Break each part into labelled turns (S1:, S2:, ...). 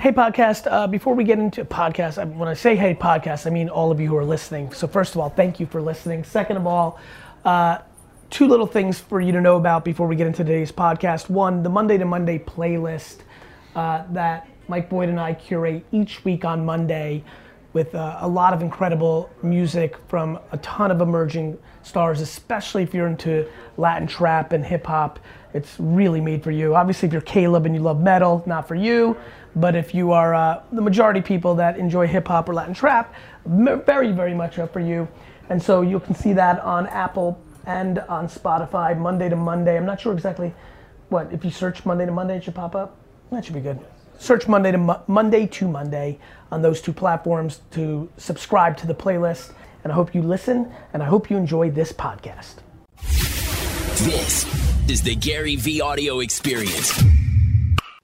S1: Hey, podcast. Uh, before we get into podcast, I, when I say hey, podcast, I mean all of you who are listening. So, first of all, thank you for listening. Second of all, uh, two little things for you to know about before we get into today's podcast. One, the Monday to Monday playlist uh, that Mike Boyd and I curate each week on Monday with uh, a lot of incredible music from a ton of emerging stars, especially if you're into Latin trap and hip hop. It's really made for you. Obviously, if you're Caleb and you love metal, not for you. But if you are uh, the majority people that enjoy hip hop or Latin trap, very, very much up for you. And so you can see that on Apple and on Spotify, Monday to Monday. I'm not sure exactly what, if you search Monday to Monday, it should pop up? That should be good. Search Monday to Mo- Monday to Monday on those two platforms to subscribe to the playlist. And I hope you listen and I hope you enjoy this podcast.
S2: This is the GaryVee audio experience.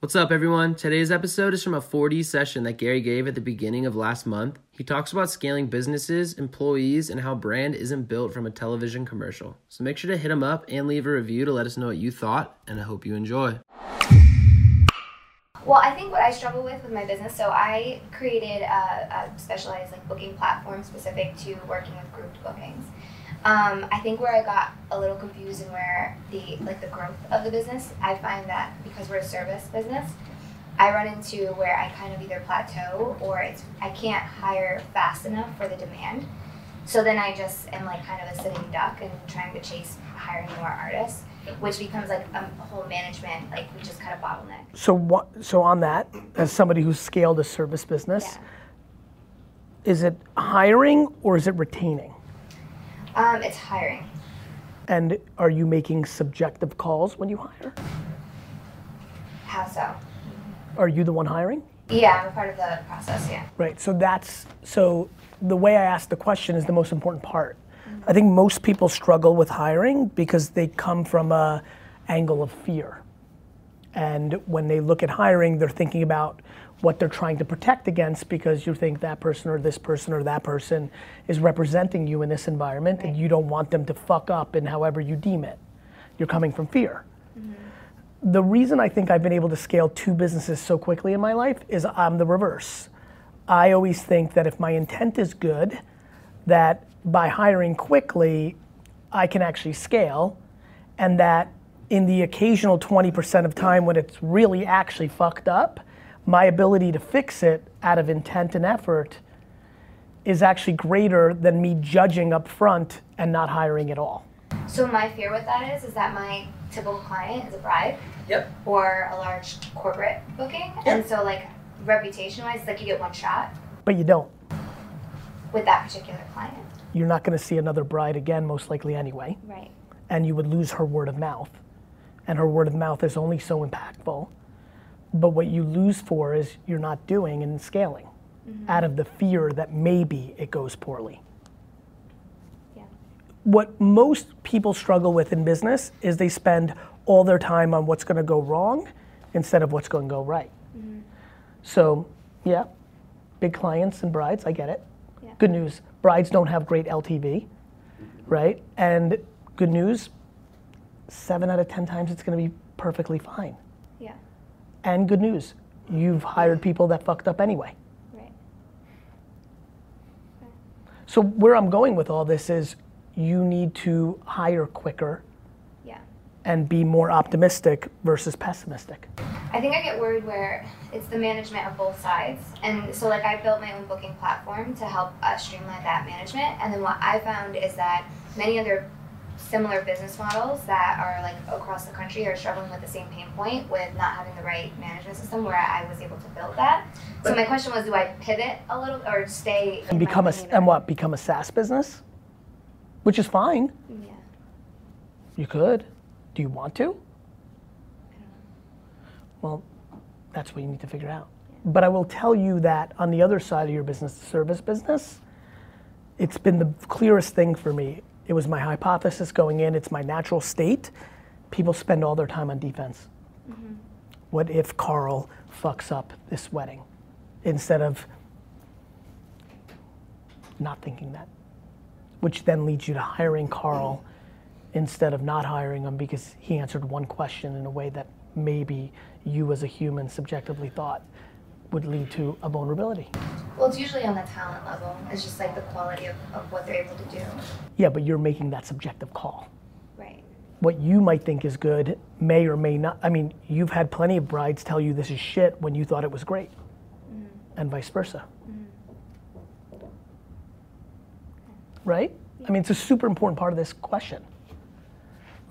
S3: What's up, everyone? Today's episode is from a 4D session that Gary gave at the beginning of last month. He talks about scaling businesses, employees, and how brand isn't built from a television commercial. So make sure to hit him up and leave a review to let us know what you thought, and I hope you enjoy.
S4: Well, I think what I struggle with with my business, so I created a, a specialized like booking platform specific to working with grouped bookings. Um, I think where I got a little confused and where the like the growth of the business, I find that because we're a service business, I run into where I kind of either plateau or it's I can't hire fast enough for the demand. So then I just am like kind of a sitting duck and trying to chase hiring more artists, which becomes like a whole management like we just kind of bottleneck.
S1: So what? So on that, as somebody who's scaled a service business,
S4: Yeah.
S1: is it hiring or is it retaining?
S4: Um, it's hiring.
S1: And are you making subjective calls when you hire?
S4: How so?
S1: Are you the one hiring?
S4: Yeah, I'm a part of the process. Yeah.
S1: Right. So that's so the way I ask the question is the most important part. I think most people struggle with hiring because they come from a angle of fear. And when they look at hiring, they're thinking about what they're trying to protect against because you think that person or this person or that person is representing you in this environment and you don't want them to fuck up in however you deem it. You're coming from fear. Mm-hmm. The reason I think I've been able to scale two businesses so quickly in my life is I'm the reverse. I always think that if my intent is good, that by hiring quickly, I can actually scale, and that in the occasional 20% of time when it's really actually fucked up, my ability to fix it out of intent and effort is actually greater than me judging up front and not hiring at all.
S4: So my fear with that is, is that my typical client is a bride
S1: Yep.
S4: or a large corporate booking, and so like reputation-wise, it's like you get one shot
S1: But you don't.
S4: with that particular client.
S1: You're not gonna see another bride again, most likely anyway.
S4: Right.
S1: and you would lose her word of mouth. And her word of mouth is only so impactful. But what you lose for is you're not doing and scaling mm-hmm. out of the fear that maybe it goes poorly.
S4: Yeah.
S1: What most people struggle with in business is they spend all their time on what's going to go wrong instead of what's going to go right. Mm-hmm. So, yeah, big clients and brides, I get it.
S4: Yeah.
S1: Good news, brides don't have great LTV, mm-hmm. right? And good news, seven out of 10 times it's going to be perfectly fine. And good news, you've hired people that fucked up anyway.
S4: Right.
S1: So, where I'm going with all this is you need to hire quicker
S4: Yeah.
S1: and be more optimistic versus pessimistic.
S4: I think I get worried where it's the management of both sides. And so, like, I built my own booking platform to help uh, streamline that management. And then what I found is that many other similar business models that are like across the country are struggling with the same pain point with not having the right management system where I was able to build that. So my question was, do I pivot a little or stay
S1: And become a, and what, become a SaaS business? Which is fine.
S4: Yeah.
S1: You could. Do you want to? Well, that's what you need to figure out. But I will tell you that on the other side of your business, the service business, it's been the clearest thing for me. It was my hypothesis going in, it's my natural state. People spend all their time on defense. Mm-hmm. What if Carl fucks up this wedding? Instead of not thinking that. Which then leads you to hiring Carl instead of not hiring him because he answered one question in a way that maybe you as a human subjectively thought. Would lead to a vulnerability.
S4: Well, it's usually on the talent level. It's just like the quality of, of what they're able to do.
S1: Yeah, but you're making that subjective call.
S4: Right.
S1: What you might think is good may or may not. I mean, you've had plenty of brides tell you this is shit when you thought it was great, mm-hmm. and vice versa. Mm-hmm. Right? I mean, it's a super important part of this question.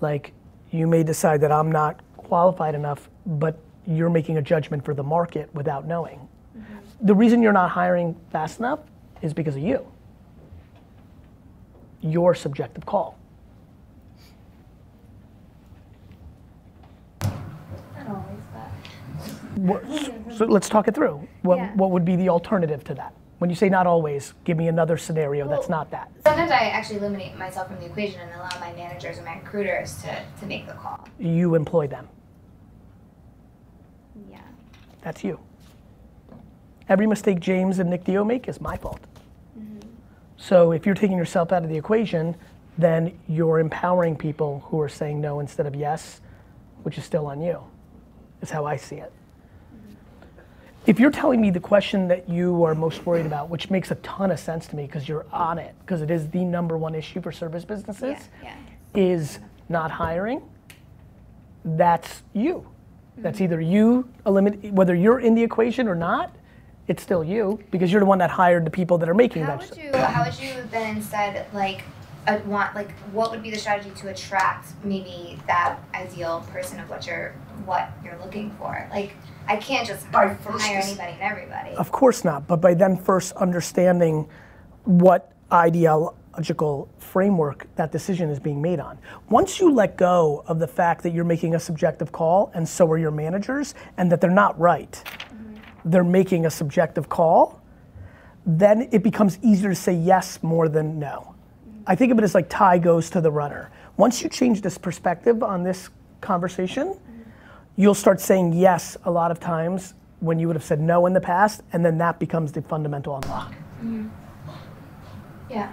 S1: Like, you may decide that I'm not qualified enough, but you're making a judgment for the market without knowing. The reason you're not hiring fast enough is because of you. Your subjective call.
S4: Not always, but
S1: What, so let's talk it through. What,
S4: Yeah.
S1: what would be the alternative to that? When you say not always, give me another scenario that's not that.
S4: sometimes I actually eliminate myself from the equation and allow my managers or my recruiters to, to make the call.
S1: You employ them.
S4: Yeah.
S1: That's you. Every mistake James and Nick Dio make is my fault. Mm-hmm. So if you're taking yourself out of the equation, then you're empowering people who are saying no instead of yes, which is still on you, is how I see it. Mm-hmm. If you're telling me the question that you are most worried about, which makes a ton of sense to me because you're on it, because it is the number one issue for service businesses,
S4: Yeah.
S1: is not hiring, that's you. That's either you eliminate whether you're in the equation or not. It's still you because you're the one that hired the people that are making
S4: How
S1: that.
S4: would you how would you then instead like uh, want like what would be the strategy to attract maybe that ideal person of what you're what you're looking for? Like I can't just hire anybody and everybody.
S1: Of course not, but by then first understanding what ideological framework that decision is being made on. Once you let go of the fact that you're making a subjective call and so are your managers and that they're not right, mm-hmm. they're making a subjective call, then it becomes easier to say yes more than no. Mm-hmm. I think of it as like tie goes to the runner. Once you change this perspective on this conversation, mm-hmm. you'll start saying yes a lot of times when you would have said no in the past, and then that becomes the fundamental unlock.
S4: Yeah.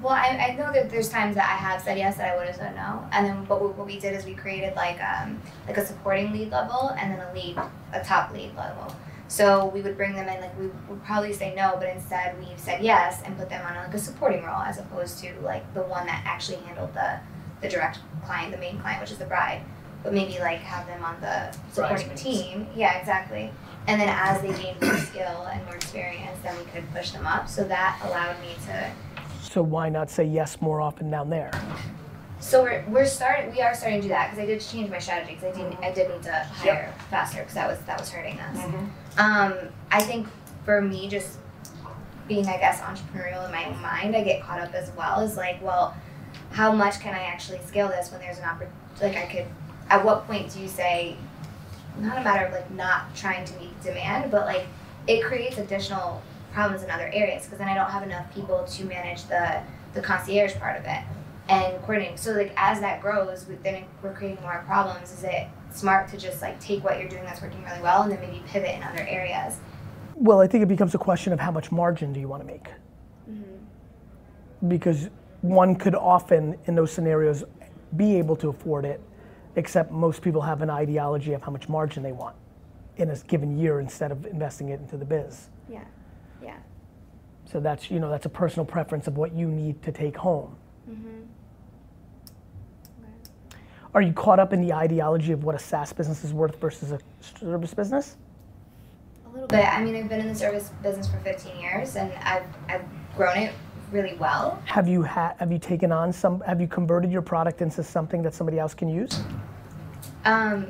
S4: Well, I, I know that there's times that I have said yes that I would have said no, and then what we, what we did is we created like um, like a supporting lead level and then a lead a top lead level. So we would bring them in like we would probably say no, but instead we said yes and put them on like a supporting role as opposed to like the one that actually handled the the direct client, the main client, which is the bride. But maybe like have them on the supporting
S1: Bridesmaids.
S4: team. Yeah, exactly. And then as they gained more skill and more experience, then we could push them up. So that allowed me to
S1: So why not say yes more often down there?
S4: So we're, we're starting. We are starting to do that because I did change my strategy because I didn't. I did need to hire faster because that was that was hurting us. Um, I think for me, just being I guess entrepreneurial in my own mind, I get caught up as well. as like, well, how much can I actually scale this when there's an opportunity? Like I could. At what point do you say? Not a matter of like not trying to meet demand, but like it creates additional problems in other areas because then I don't have enough people to manage the the concierge part of it and coordinating. So like as that grows, we, then we're creating more problems. Is it smart to just like take what you're doing that's working really well and then maybe pivot in other areas?
S1: Well, I think it becomes a question of how much margin do you want to make? Mm-hmm. Because one could often, in those scenarios, be able to afford it, except most people have an ideology of how much margin they want in a given year instead of investing it into the biz.
S4: Yeah.
S1: So that's you know that's a personal preference of what you need to take home. Are you caught up in the ideology of what a SaaS business is worth versus a service business?
S4: A little bit. I mean, I've been in the service business for 15 years and I've I've grown it really well.
S1: Have you had have you taken on some have you converted your product into something that somebody else can use?
S4: Um,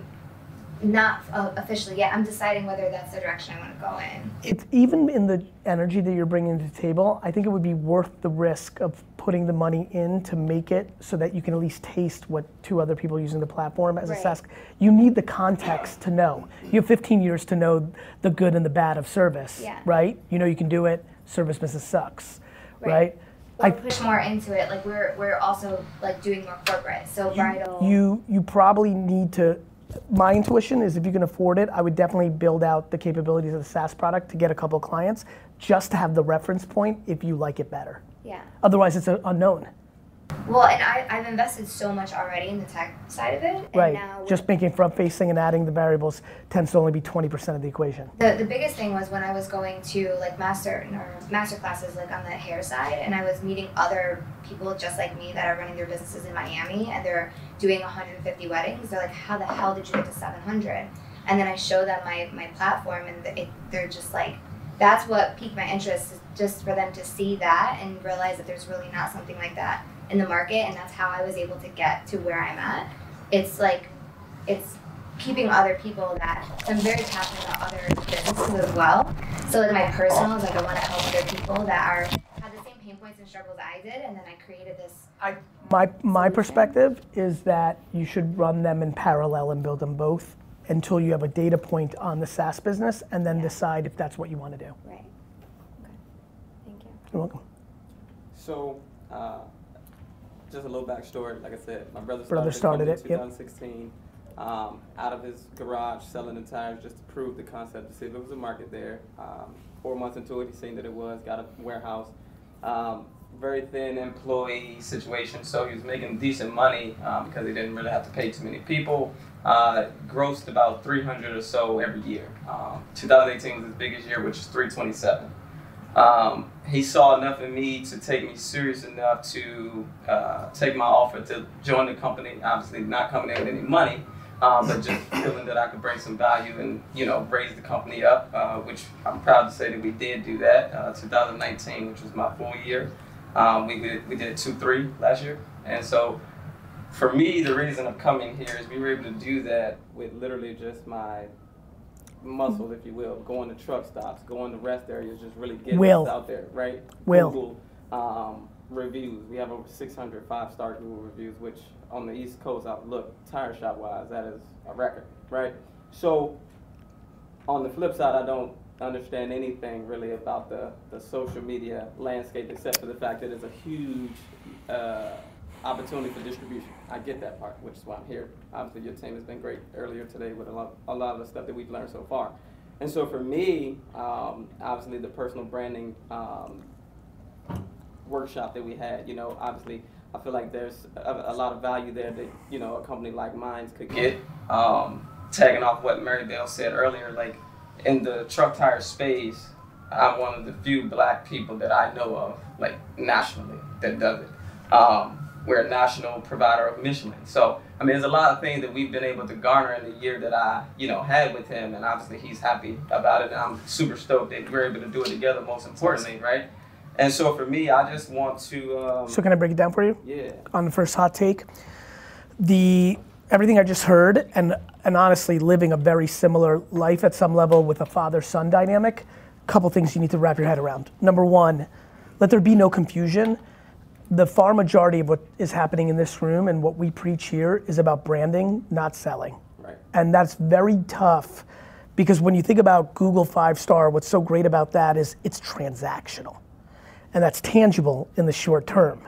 S4: not uh, officially yet. I'm deciding whether that's the direction I want to go in.
S1: It's even in the energy that you're bringing to the table. I think it would be worth the risk of putting the money in to make it so that you can at least taste what two other people using the platform as a
S4: Right.
S1: SaaS. You need the context to know. You have 15 years to know the good and the bad of service,
S4: Yeah.
S1: right? You know you can do it. Service business sucks, right?
S4: Right. Or
S1: I-
S4: push more into it. Like we're we're also like doing more corporate. So bridal.
S1: You you probably need to. My intuition is if you can afford it, I would definitely build out the capabilities of the SaaS product to get a couple clients, just to have the reference point if you like it better.
S4: yeah.
S1: Otherwise, it's an unknown.
S4: Well, and I, I've invested so much already in the tech side of it. And
S1: Right.
S4: Now
S1: Just making front facing and adding the variables tends to only be 20% of the equation.
S4: the, the biggest thing was when I was going to like master or master classes like on the hair side and I was meeting other people just like me that are running their businesses in Miami and they're doing 150 weddings. They're like, how the hell did you get to 700? And then I show them my, my platform and it, they're just like, that's what piqued my interest just for them to see that and realize that there's really not something like that in the market and that's how I was able to get to where I'm at. It's like, it's keeping other people that so I'm very passionate about other businesses as well. So like my personal is like I want to help other people that are have the same pain points and struggles I did, and then I created this.
S1: I My, my perspective is that you should run them in parallel and build them both until you have a data point on the SaaS business and then decide if that's what you want to do.
S4: Right. Okay. Thank you.
S1: You're welcome.
S5: So, uh, just a little backstory. Like I said, my brother started,
S1: Brother
S5: the
S1: started it, yep.
S5: in 2016. Um, out of his garage, selling the tires just to prove the concept to see if there was a market there. Um, four months into it, he seen that it was. Got a warehouse. Um, very thin employee situation, so he was making decent money um, because he didn't really have to pay too many people. Uh, grossed about 300 or so every year. Um, 2018 was his biggest year, which is 327. He saw enough in me to take me serious enough to uh, take my offer to join the company. Obviously, not coming in with any money, um, but just feeling that I could bring some value and you know raise the company up, uh, which I'm proud to say that we did do that. Uh, 2019, which was my full year, um, we, we we did two three last year, and so for me, the reason of coming here is we were able to do that with literally just my muscle, if you will, going to truck stops, going to rest areas, just really getting
S1: Will.
S5: us out there, right?
S1: Will.
S5: Google um, reviews. We have over 600 five-star Google reviews, which on the East Coast, outlook tire shop wise, that is a record, right? So on the flip side, I don't understand anything really about the, the social media landscape except for the fact that it's a huge uh, opportunity for distribution. I get that part, which is why I'm here. Obviously, your team has been great earlier today with a lot, a lot of the stuff that we've learned so far. And so for me, um, obviously, the personal branding um, workshop that we had, you know, obviously, I feel like there's a, a lot of value there that, you know, a company like mine could get. Um, tagging off what Maribel said earlier, like in the truck tire space, I'm one of the few black people that I know of, like nationally, that does it. Um, we're a national provider of Michelin. So, I mean, there's a lot of things that we've been able to garner in the year that I, you know, had with him, and obviously he's happy about it, and I'm super stoked that we're able to do it together, most importantly, right? And so for me, I just want to, um,
S1: So can I break it down for you?
S5: yeah,
S1: on the first hot take. The everything I just heard, and and honestly, living a very similar life at some level with a father-son dynamic. Couple things you need to wrap your head around. Number one, let there be no confusion. The far majority of what is happening in this room and what we preach here is about branding, not selling.
S5: right,
S1: And that's very tough because when you think about Google five star, what's so great about that is it's transactional. And that's tangible in the short term.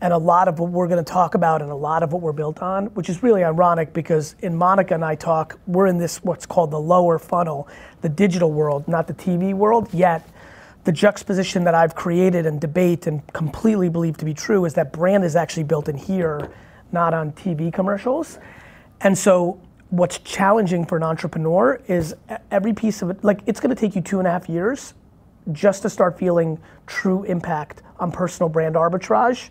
S1: And a lot of what we're going to talk about and a lot of what we're built on, which is really ironic because in Monica and I talk, we're in this what's called the lower funnel, the digital world, not the TV world, yet the juxtaposition that I've created and debate and completely believe to be true is that brand is actually built in here, not on TV commercials. And so what's challenging for an entrepreneur is every piece of it, like it's gonna take you two and a half years just to start feeling true impact on personal brand arbitrage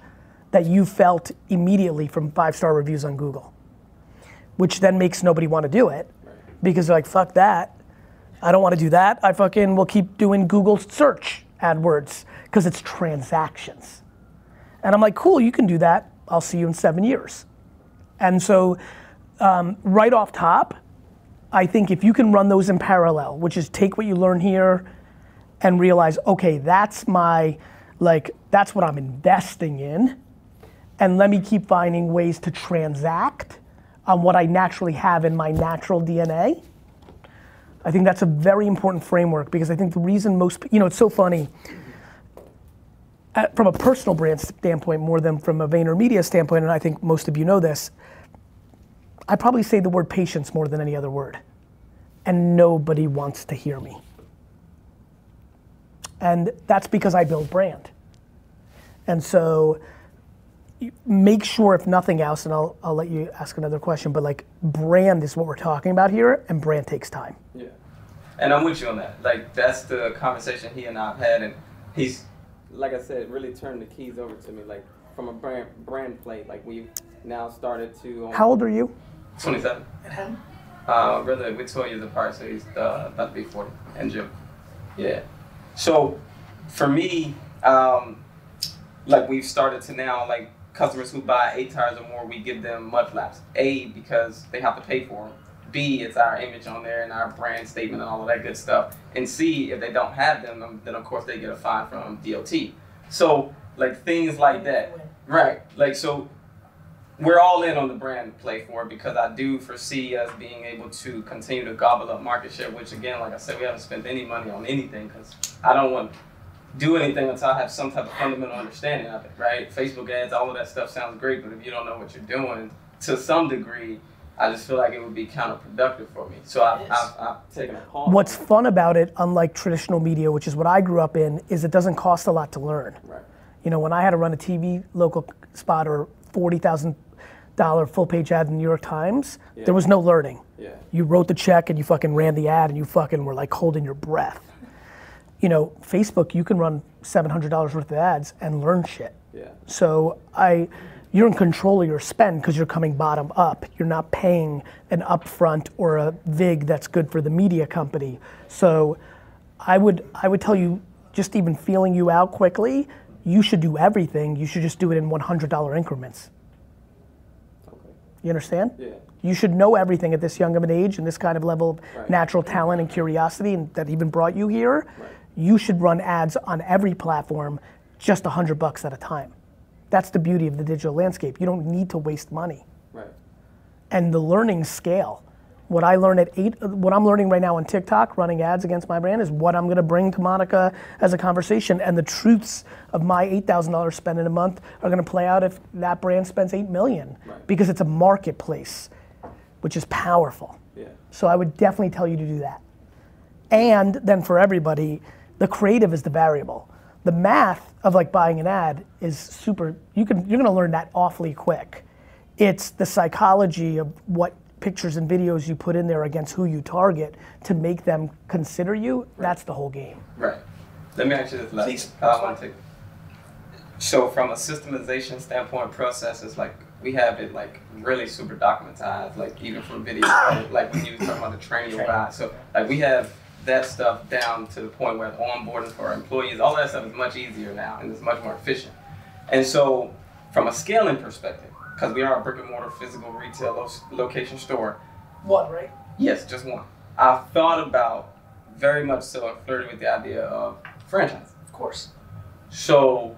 S1: that you felt immediately from five star reviews on Google. Which then makes nobody wanna do it because they're like, fuck that. I don't wanna do that. I fucking will keep doing Google search AdWords because it's transactions. And I'm like, cool, you can do that. I'll see you in seven years. And so, um, right off top, I think if you can run those in parallel, which is take what you learn here and realize, okay, that's my, like, that's what I'm investing in, and let me keep finding ways to transact on what I naturally have in my natural DNA. I think that's a very important framework because I think the reason most, you know, it's so funny. Uh, from a personal brand standpoint, more than from a VaynerMedia standpoint, and I think most of you know this, I probably say the word patience more than any other word. And nobody wants to hear me. And that's because I build brand. And so make sure if nothing else, and I'll I'll let you ask another question, but like brand is what we're talking about here, and brand takes time.
S5: Yeah. And I'm with you on that. Like that's the conversation he and I've had, and he's, like I said, really turned the keys over to me, like from a brand brand plate. Like we've now started to. Um,
S1: How old are you?
S5: 27.
S1: And him?
S5: Uh, brother, we're 12 years apart, so he's uh, about to be 40 in June. Yeah. So for me, um, like we've started to now, like customers who buy eight tires or more, we give them mud flaps. A, because they have to pay for them. B, it's our image on there and our brand statement and all of that good stuff. And C, if they don't have them, um, then of course they get a fine from DOT. So like things like that. Right. Like so we're all in on the brand play for it because I do foresee us being able to continue to gobble up market share, which again, like I said, we haven't spent any money on anything because I don't want do anything until I have some type of fundamental understanding of it, right? Facebook ads, all of that stuff sounds great, but if you don't know what you're doing to some degree, I just feel like it would be counterproductive for me. So I've, I've, I've taken a pause.
S1: What's fun about it, unlike traditional media, which is what I grew up in, is it doesn't cost a lot to learn.
S5: Right.
S1: You know, when I had to run a TV local spot or forty thousand dollar full page ad in the New York Times,
S5: Yeah.
S1: there was no learning.
S5: Yeah.
S1: You wrote the check and you fucking ran the ad and you fucking were like holding your breath. You know, Facebook, you can run seven hundred dollars worth of ads and learn shit.
S5: Yeah.
S1: So I, you're in control of your spend because you're coming bottom up. You're not paying an upfront or a vig that's good for the media company. So I would I would tell you just even feeling you out quickly, you should do everything. You should just do it in $100 increments.
S5: Okay.
S1: You understand?
S5: Yeah.
S1: You should know everything at this young of an age and this kind of level of
S5: Right.
S1: natural talent and curiosity and that even brought you here.
S5: Right.
S1: You should run ads on every platform just a hundred bucks at a time. That's the beauty of the digital landscape. You don't need to waste money.
S5: Right.
S1: And the learning scale. What I learn at eight, what I'm learning right now on TikTok, running ads against my brand, is what I'm gonna bring to Monica as a conversation. And the truths of my eight thousand dollars spent in a month are gonna play out if that brand spends eight million,
S5: Right.
S1: because it's a marketplace, which is powerful.
S5: Yeah.
S1: So I would definitely tell you to do that. And then for everybody, the creative is the variable. The math of like buying an ad is super. You can you're gonna learn that awfully quick. It's the psychology of what pictures and videos you put in there against who you target to make them consider you. That's the whole game.
S5: Right. Let me ask you this last.
S1: Please.
S5: I want to take. So from a systemization standpoint, processes like we have it like really super documentized, like even from video, like when you was talking about the training of guys. So like we have that stuff down to the point where onboarding for our employees, all that stuff is much easier now and it's much more efficient. And so from a scaling perspective, because we are a brick and mortar physical retail lo- location store,
S1: One right?
S5: Yes, just one. I've thought about very much so and flirted with the idea of franchise.
S1: Of course.
S5: So,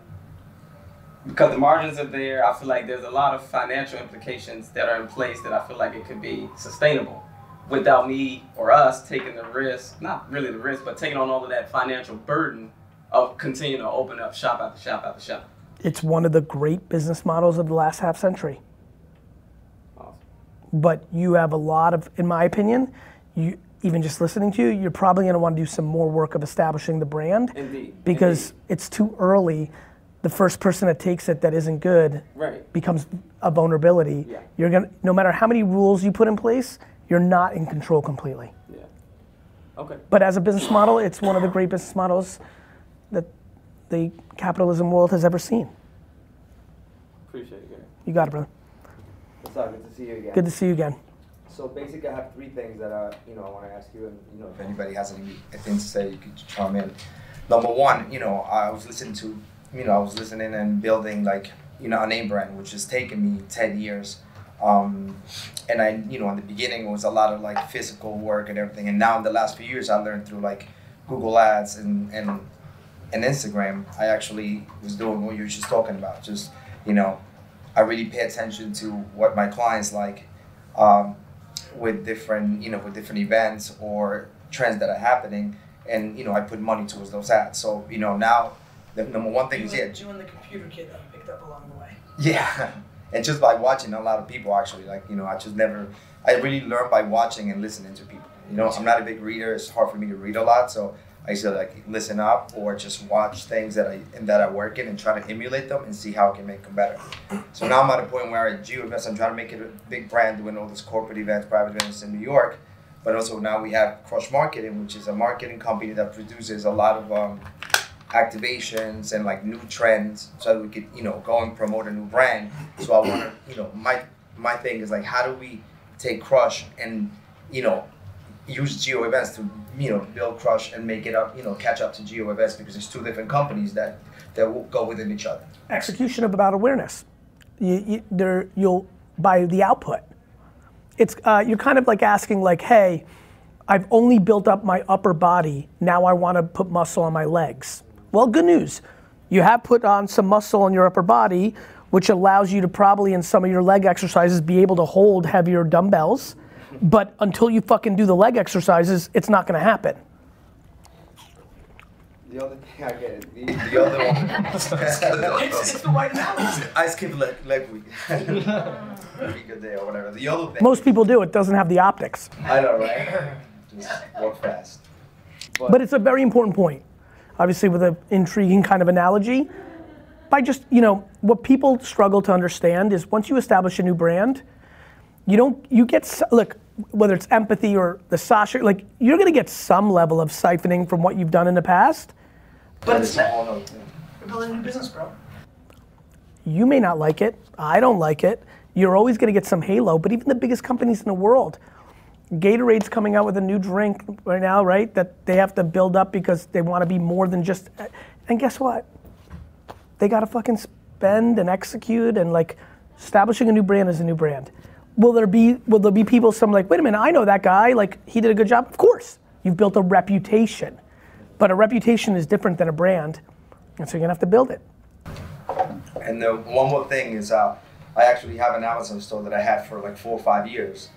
S5: because the margins are there, I feel like there's a lot of financial implications that are in place that I feel like it could be sustainable without me or us taking the risk, not really the risk, but taking on all of that financial burden of continuing to open up shop after shop after shop.
S1: It's one of the great business models of the last half century.
S5: Awesome.
S1: but you have a lot of, in my opinion, you even just listening to you, you're probably going to want to do some more work of establishing the brand
S5: Indeed.
S1: because
S5: Indeed.
S1: it's too early. The first person that takes it that isn't good
S5: Right.
S1: becomes a vulnerability.
S5: Yeah.
S1: You're gonna, no matter how many rules you put in place, you're not in control completely.
S5: Yeah. Okay.
S1: But as a business model, it's one of the great business models that the capitalism world has ever seen.
S5: Appreciate it, Gary.
S1: You got it, brother.
S6: What's up? Good to see you again.
S1: Good to see you again.
S6: So basically, I have three things that uh, you know I want to ask you, and you know if anybody has anything to say, you could chime in. Number one, you know, I was listening to, you know, I was listening and building like you know a name brand, which has taken me ten years. Um, and I, you know, in the beginning it was a lot of like physical work and everything, and now in the last few years I learned through like Google Ads and and and Instagram. I actually was doing what you were just talking about, just you know, I really pay attention to what my clients like. Um, with different you know with different events or trends that are happening and you know i put money towards those ads so you know now the number one thing is yeah
S1: you and the computer kid that you picked up along the way.
S6: yeah and just by watching a lot of people actually like you know i just never i really learn by watching and listening to people you know i'm not a big reader it's hard for me to read a lot so I used to like listen up or just watch things that I that I work in and try to emulate them and see how I can make them better. So now I'm at a point where at Geo Events, I'm trying to make it a big brand, doing all these corporate events, private events in New York. But also now we have Crush Marketing, which is a marketing company that produces a lot of um, activations and like new trends, so we could you know go and promote a new brand. So I want to you know my my thing is like how do we take Crush and you know use Geo Events to you know build Crush and make it up you know catch up to Geo Events because it's two different companies that that will go within each other.
S1: Execution of about awareness. You, you, there, you'll by the output. It's uh, you're kind of like asking like, hey, I've only built up my upper body. Now I want to put muscle on my legs. Well, good news. You have put on some muscle on your upper body, which allows you to probably in some of your leg exercises be able to hold heavier dumbbells. But until you fucking do the leg exercises, it's not going to happen.
S6: The other thing I get, the, the other one.
S1: It's the right analogy.
S6: I skip leg, leg week. week a day or whatever. The other thing.
S1: Most people do. It doesn't have the optics.
S6: I know, right? Just walk fast.
S1: But it's a very important point. Obviously, with an intriguing kind of analogy. By just, you know, what people struggle to understand is once you establish a new brand, you don't, you get, s- look, whether it's empathy or the Sasha, like, you're gonna get some level of siphoning from what you've done in the past.
S6: But it's a whole nother thing.
S1: You're building a new business, bro. You may not like it. I don't like it. You're always gonna get some halo, but even the biggest companies in the world, Gatorade's coming out with a new drink right now, right? That they have to build up because they want to be more than just. And guess what? They got to fucking spend and execute and like establishing a new brand is a new brand. Will there be will there be people some like wait a minute I know that guy like he did a good job? Of course, you've built a reputation, but a reputation is different than a brand, and so you're gonna have to build it.
S6: And the one more thing is, uh, I actually have an Amazon store that I had for like four or five years,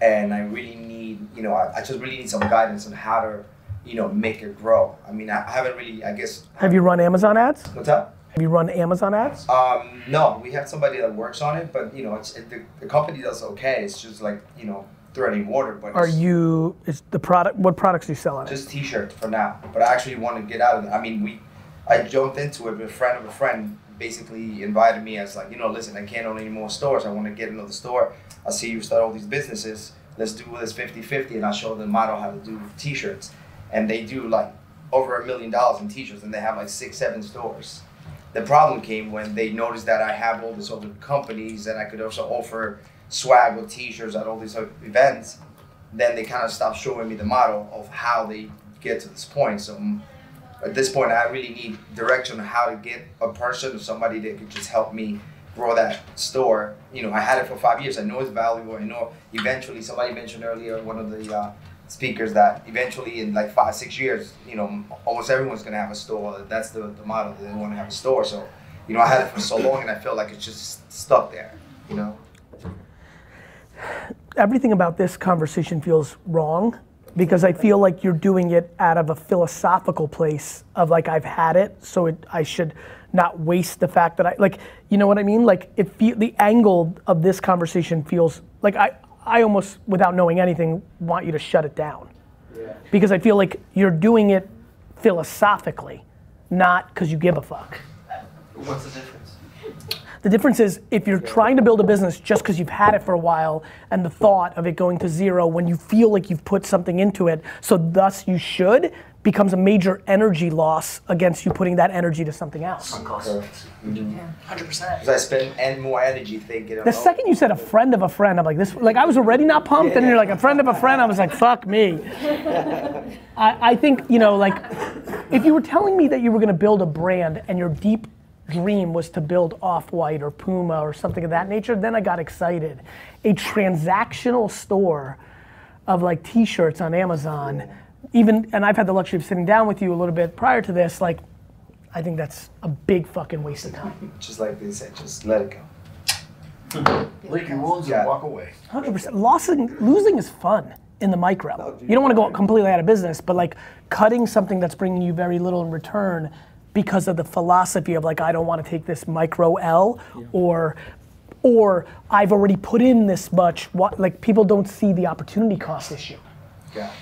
S6: and I really need, you know, I, I just really need some guidance on how to, you know, make it grow. I mean, I, I haven't really, I guess.
S1: Have you run Amazon ads?
S6: What's up?
S1: Have you run Amazon ads?
S6: Um, no, we have somebody that works on it, but you know, it's it, the, the company does okay. It's just like you know, threading water. But
S1: Are you is the product? What products do you selling?
S6: just T-shirts for now? But I actually want to get out of it. I mean, we, I jumped into it. with A friend of a friend basically invited me as like, you know, listen, I can't own any more stores. I want to get another store. I see you start all these businesses. Let's do this 50-50 and I show them model how to do t-shirts. And they do like over a million dollars in t-shirts and they have like six, seven stores. The problem came when they noticed that I have all these other companies and I could also offer swag or t-shirts at all these events. Then they kind of stopped showing me the model of how they get to this point. So at this point, I really need direction on how to get a person or somebody that could just help me grow that store. You know, I had it for five years. I know it's valuable. I know eventually, somebody mentioned earlier, one of the uh, speakers, that eventually in like five, six years, you know, almost everyone's to have a store. That's the, the model. They want to have a store. So, you know, I had it for so long and I feel like it's just stuck there, you know?
S1: everything about this conversation feels wrong because I feel like you're doing it out of a philosophical place of like I've had it, so it, I should not waste the fact that I like you know what I mean. Like it fe- the angle of this conversation feels like I I almost without knowing anything want you to shut it down yeah. because I feel like you're doing it philosophically, not because you give a fuck.
S3: What's the difference?
S1: The difference is if you're trying to build a business just because you've had it for a while and the thought of it going to zero when you feel like you've put something into it, so thus you should, becomes a major energy loss against you putting that energy to something else. 100%.
S6: Because mm-hmm. I spend and more energy thinking of it.
S1: The second you said a friend of a friend, I'm like this. Like I was already not pumped, and you're like a friend of a friend. I was like, fuck me. I, I think you know, like, if you were telling me that you were going to build a brand and your deep dream was to build Off-White or Puma or something of that nature, then I got excited. A transactional store of like T-shirts on Amazon, even, and I've had the luxury of sitting down with you a little bit prior to this. Like, I think that's a big fucking waste of time.
S6: just like they said, just let it go.
S7: Lick your wounds
S6: Yeah.
S7: and walk away.
S1: Hundred percent. Losing, losing is fun in the micro. Oh, you don't want to go completely out of business, but like cutting something that's bringing you very little in return because of the philosophy of like I don't want to take this micro L or or I've already put in this much. What like people don't see the opportunity cost issue.
S6: Yeah.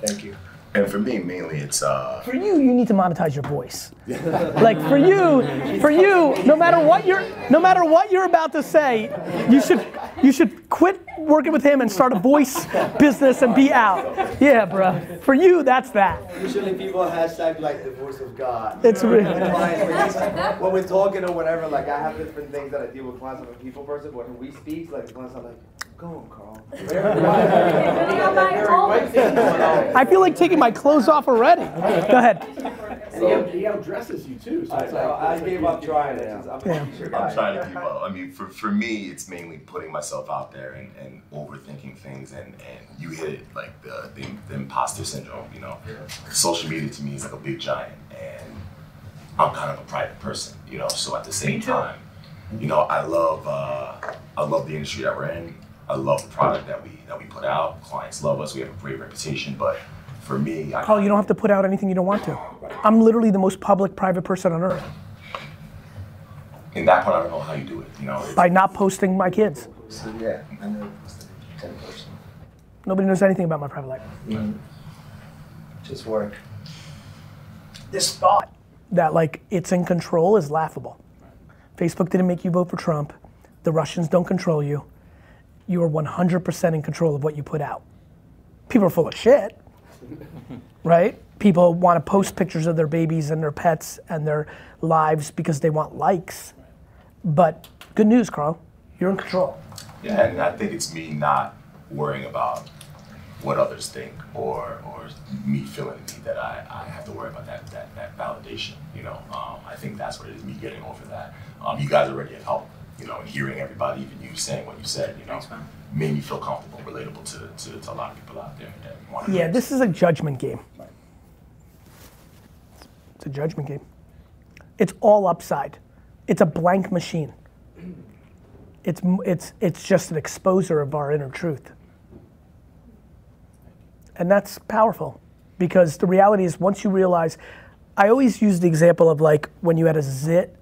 S6: Thank you.
S7: And for me, mainly it's uh,
S1: For you, you need to monetize your voice. like for you, for you, no matter what you're, no matter what you're about to say, you should, you should quit working with him and start a voice business and be out. Yeah, bro. For you, that's that.
S8: Usually people hashtag like the voice of God.
S1: It's
S8: You know,
S1: real.
S8: when we're talking or whatever, like I have different things that I deal with clients. I'm a people person, but when we speak, like the clients are like, go on, Carl. Very quiet. Very quiet.
S1: I feel like taking my clothes off already. Go ahead.
S9: And he, outdresses you too. So
S8: I,
S9: it's
S8: so
S9: like,
S8: I
S9: it's like
S8: gave
S9: you-
S8: up trying it. I'm
S1: Yeah.
S7: I'm trying to keep up. I mean, for, for me, it's mainly putting myself out there and, and overthinking things. And, and you hit it like the, the, the imposter syndrome. You know, social media to me is like a big giant, and I'm kind of a private person. You know, so at the same time, you know, I love uh, I love the industry that we're in. I love the product that we that we put out. Clients love us. We have a great reputation, but for me, I,
S1: Carl, you don't have to put out anything you don't want to. I'm literally the most public private person on earth
S7: in that part, I don't know how you do it. You know,
S1: by not posting my kids.
S6: So yeah, I know ten person.
S1: Nobody knows anything about my private life. Mm-hmm.
S6: Just work.
S1: This thought that like it's in control is laughable. Facebook didn't make you vote for Trump. The Russians don't control you. You are 100% in control of what you put out. People are full of shit, right? People want to post pictures of their babies and their pets and their lives because they want likes. But good news, Carl, you're in control.
S7: Yeah, and I think it's me not worrying about what others think or or me feeling the need that I, I have to worry about that that, that validation. You know, um, I think that's what it is. Me getting over that. Um, you guys already have helped. You know, and hearing everybody, even you saying what you said, you know, made me feel comfortable, relatable to, to, to a lot of people out there that want to.
S1: Yeah, this is a judgment game. It's a judgment game. It's all upside. It's a blank machine. It's, it's, it's just an exposer of our inner truth. And that's powerful because the reality is once you realize, I always use the example of like when you had a zit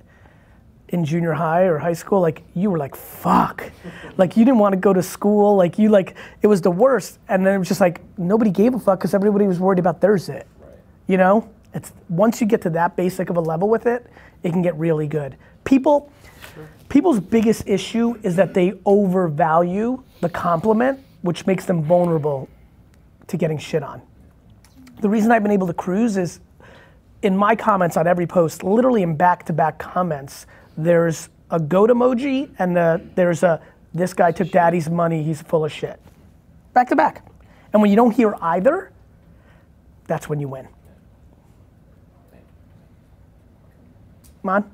S1: in junior high or high school, like you were like, fuck. Like you didn't want to go to school. Like you like, it was the worst. And then it was just like, nobody gave a fuck because everybody was worried about their zit. You know? It's once you get to that basic of a level with it, it can get really good. People, people's biggest issue is that they overvalue the compliment, which makes them vulnerable to getting shit on. The reason I've been able to cruise is in my comments on every post, literally in back-to-back comments, there's a goat emoji and a, there's a this guy took daddy's money, he's full of shit. Back to back. And when you don't hear either, that's when you win. Mon,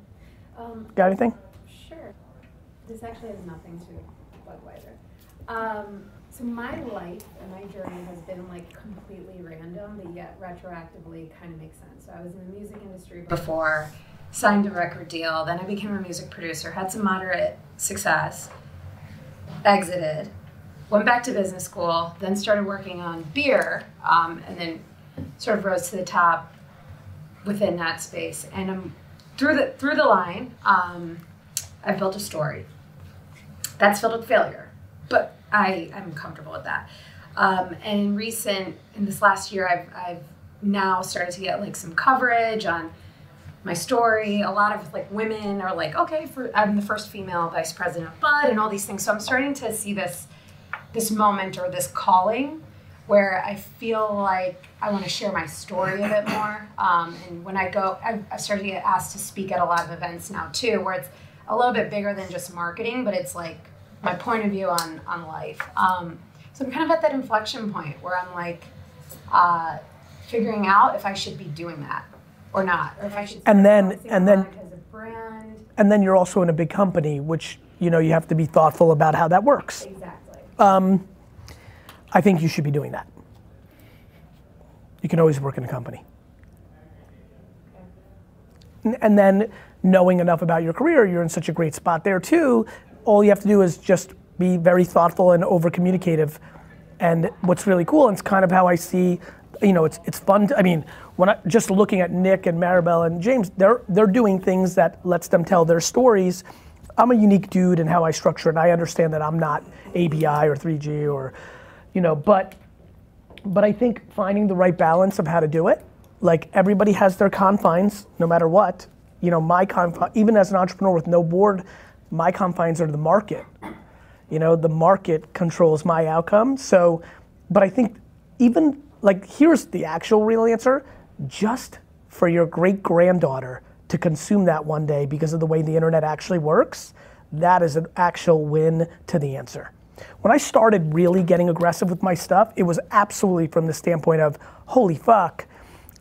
S10: Um,
S1: got anything?
S10: sure. This actually has nothing to do with Budweiser. Um, so my life and my journey has been like completely random, but yet retroactively kind of makes sense. So I was in the music industry before, signed a record deal, then I became a music producer, had some moderate success, exited, went back to business school, then started working on beer, um, and then sort of rose to the top within that space. And I'm through the through the line. Um, I've built a story that's filled with failure, but I I'm comfortable with that. Um, and in recent in this last year, I've I've now started to get like some coverage on my story. A lot of like women are like, okay, for I'm the first female vice president of Bud, and all these things. So I'm starting to see this this moment or this calling where I feel like I want to share my story a bit more. Um, and when I go, I've, started to get asked to speak at a lot of events now too, where it's a little bit bigger than just marketing, but it's like my point of view on on life. Um, so I'm kind of at that inflection point where I'm like uh, figuring out if I should be doing that or not, or if I should.
S1: And then- and then-
S10: as a brand.
S1: And then you're also in a big company, which you know you have to be thoughtful about how that works.
S10: Exactly.
S1: Um, I think you should be doing that. You can always work in a company. N- And then knowing enough about your career, you're in such a great spot there too. All you have to do is just be very thoughtful and over communicative. And what's really cool, and it's kind of how I see, you know, it's it's fun. To, I mean, when I just looking at Nick and Maribel and James, they're they're doing things that lets them tell their stories. I'm a unique dude in how I structure it. I understand that I'm not ABI or 3G or, you know, but but I think finding the right balance of how to do it. Like everybody has their confines, no matter what. You know, my confine, even as an entrepreneur with no board, my confines are the market. You know, the market controls my outcome. So, but I think even like here's the actual real answer just for your great granddaughter to consume that one day because of the way the internet actually works, that is an actual win to the answer. When I started really getting aggressive with my stuff, it was absolutely from the standpoint of, holy fuck,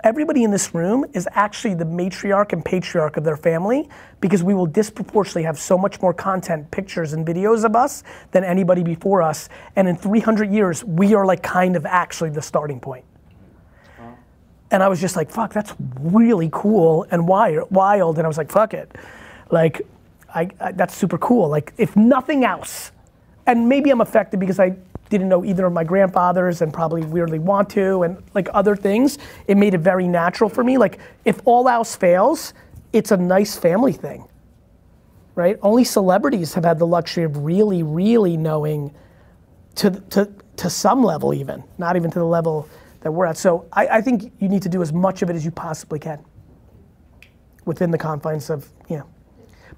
S1: everybody in this room is actually the matriarch and patriarch of their family because we will disproportionately have so much more content, pictures, and videos of us than anybody before us. And in 300 years, we are like kind of actually the starting point. And I was just like, fuck, that's really cool and wild. And I was like, fuck it. Like, I, I, that's super cool. Like, if nothing else, and maybe I'm affected because I didn't know either of my grandfathers and probably weirdly want to, and like other things, it made it very natural for me. Like, if all else fails, it's a nice family thing, right? Only celebrities have had the luxury of really, really knowing to, to, to some level, even, not even to the level that we're at. So I, I think you need to do as much of it as you possibly can within the confines of, yeah.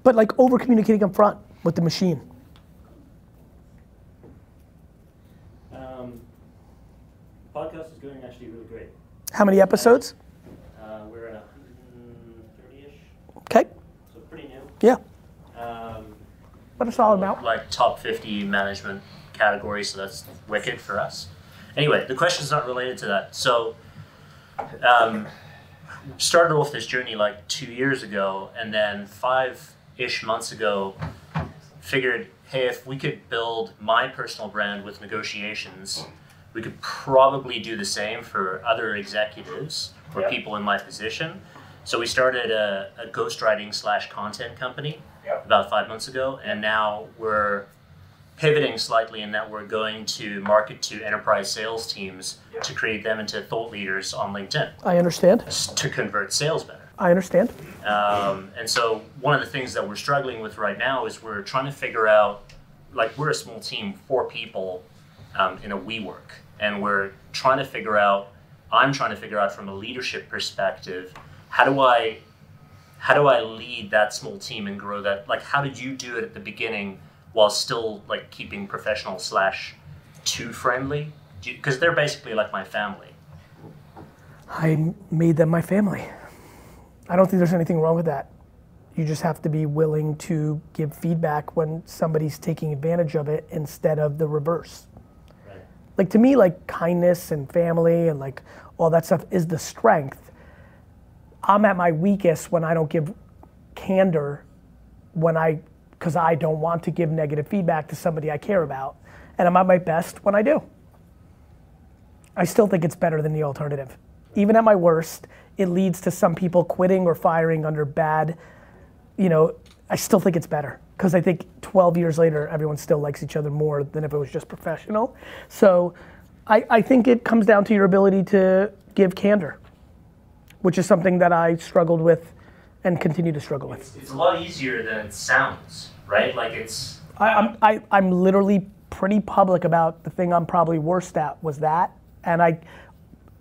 S1: But like over communicating up front with the machine.
S11: Um, podcast is going actually really great.
S1: How many episodes?
S11: Uh, we're at 130-ish,
S1: Okay,
S11: so pretty new.
S1: yeah.
S11: Um,
S1: What it's all about.
S11: like top 50 management category, so that's wicked for us. Anyway, the question's not related to that. So, um, started off this journey like two years ago, and then five ish months ago, figured, hey, if we could build my personal brand with negotiations, we could probably do the same for other executives or
S12: Yep.
S11: people in my position. So we started a, a ghostwriting slash content company
S12: Yep.
S11: about five months ago, and now we're pivoting slightly in that we're going to market to enterprise sales teams to create them into thought leaders on LinkedIn
S1: I understand.
S11: to convert sales better.
S1: I understand.
S11: Um, and so one of the things that we're struggling with right now is we're trying to figure out, like we're a small team, four people um, in a WeWork, and we're trying to figure out. I'm trying to figure out from a leadership perspective, how do I, how do I lead that small team and grow that? Like, how did you do it at the beginning while still like keeping professional slash too friendly? Because they're basically like my family.
S1: I made them my family. I don't think there's anything wrong with that. You just have to be willing to give feedback when somebody's taking advantage of it instead of the reverse. Like to me, like kindness and family and like all that stuff is the strength. I'm at my weakest when I don't give candor when I because I don't want to give negative feedback to somebody I care about. And I'm at my best when I do. I still think it's better than the alternative. Even at my worst, it leads to some people quitting or firing under bad, you know, I still think it's better because I think 12 years later, everyone still likes each other more than if it was just professional. So I, I think it comes down to your ability to give candor, which is something that I struggled with and continue to struggle with.
S11: It's a lot easier than it sounds, right? Like it's
S1: I, I'm, I, I'm literally pretty public about the thing I'm probably worst at was that, and I,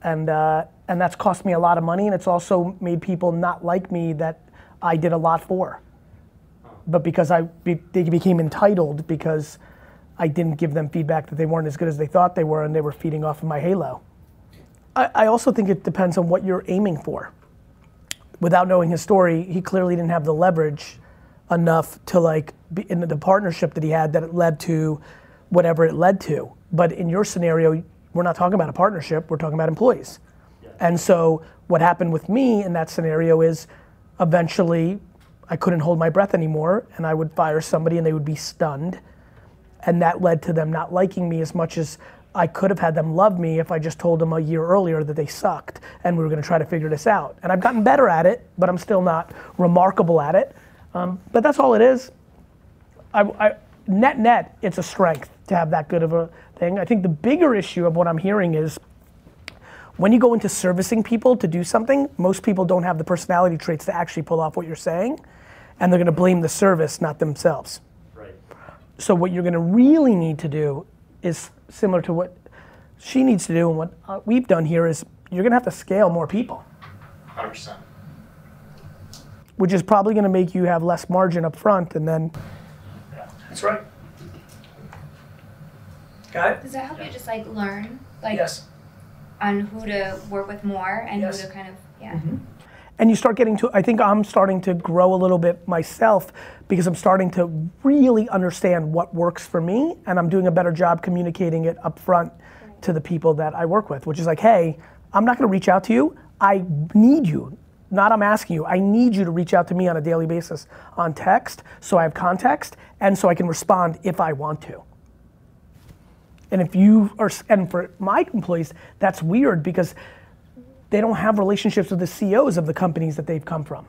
S1: and uh, and that's cost me a lot of money, and it's also made people not like me that I did a lot for, but because I be, they became entitled because I didn't give them feedback that they weren't as good as they thought they were, and they were feeding off of my halo. I, I also think it depends on what you're aiming for. Without knowing his story, he clearly didn't have the leverage enough to like be in the partnership that he had that it led to whatever it led to. But in your scenario, we're not talking about a partnership, we're talking about employees. And so what happened with me in that scenario is eventually I couldn't hold my breath anymore and I would fire somebody and they would be stunned. And that led to them not liking me as much as I could have had them love me if I just told them a year earlier that they sucked and we were gonna try to figure this out. And I've gotten better at it, but I'm still not remarkable at it. Um, but that's all it is. I, I, net net, it's a strength to have that good of a thing. I think the bigger issue of what I'm hearing is when you go into servicing people to do something, most people don't have the personality traits to actually pull off what you're saying, and they're gonna blame the service, not themselves.
S11: Right.
S1: So what you're gonna really need to do is similar to what she needs to do and what uh, we've done here is you're gonna have to scale more people,
S11: 100%.
S1: which is probably gonna make you have less margin up front and then.
S11: Yeah, That's right.
S1: Got it?
S4: Does that help you just like learn, like
S1: Yes.
S4: on who to work with more and
S1: Yes.
S4: who to kind of yeah.
S1: And you start getting to i think i'm starting to grow a little bit myself because i'm starting to really understand what works for me and i'm doing a better job communicating it up front to the people that i work with which is like hey i'm not going to reach out to you. I need you. Not i'm asking you. I need you to reach out to me on a daily basis on text so i have context and so i can respond if i want to. And if you are and for my employees that's weird because they don't have relationships with the CEOs of the companies that they've come from.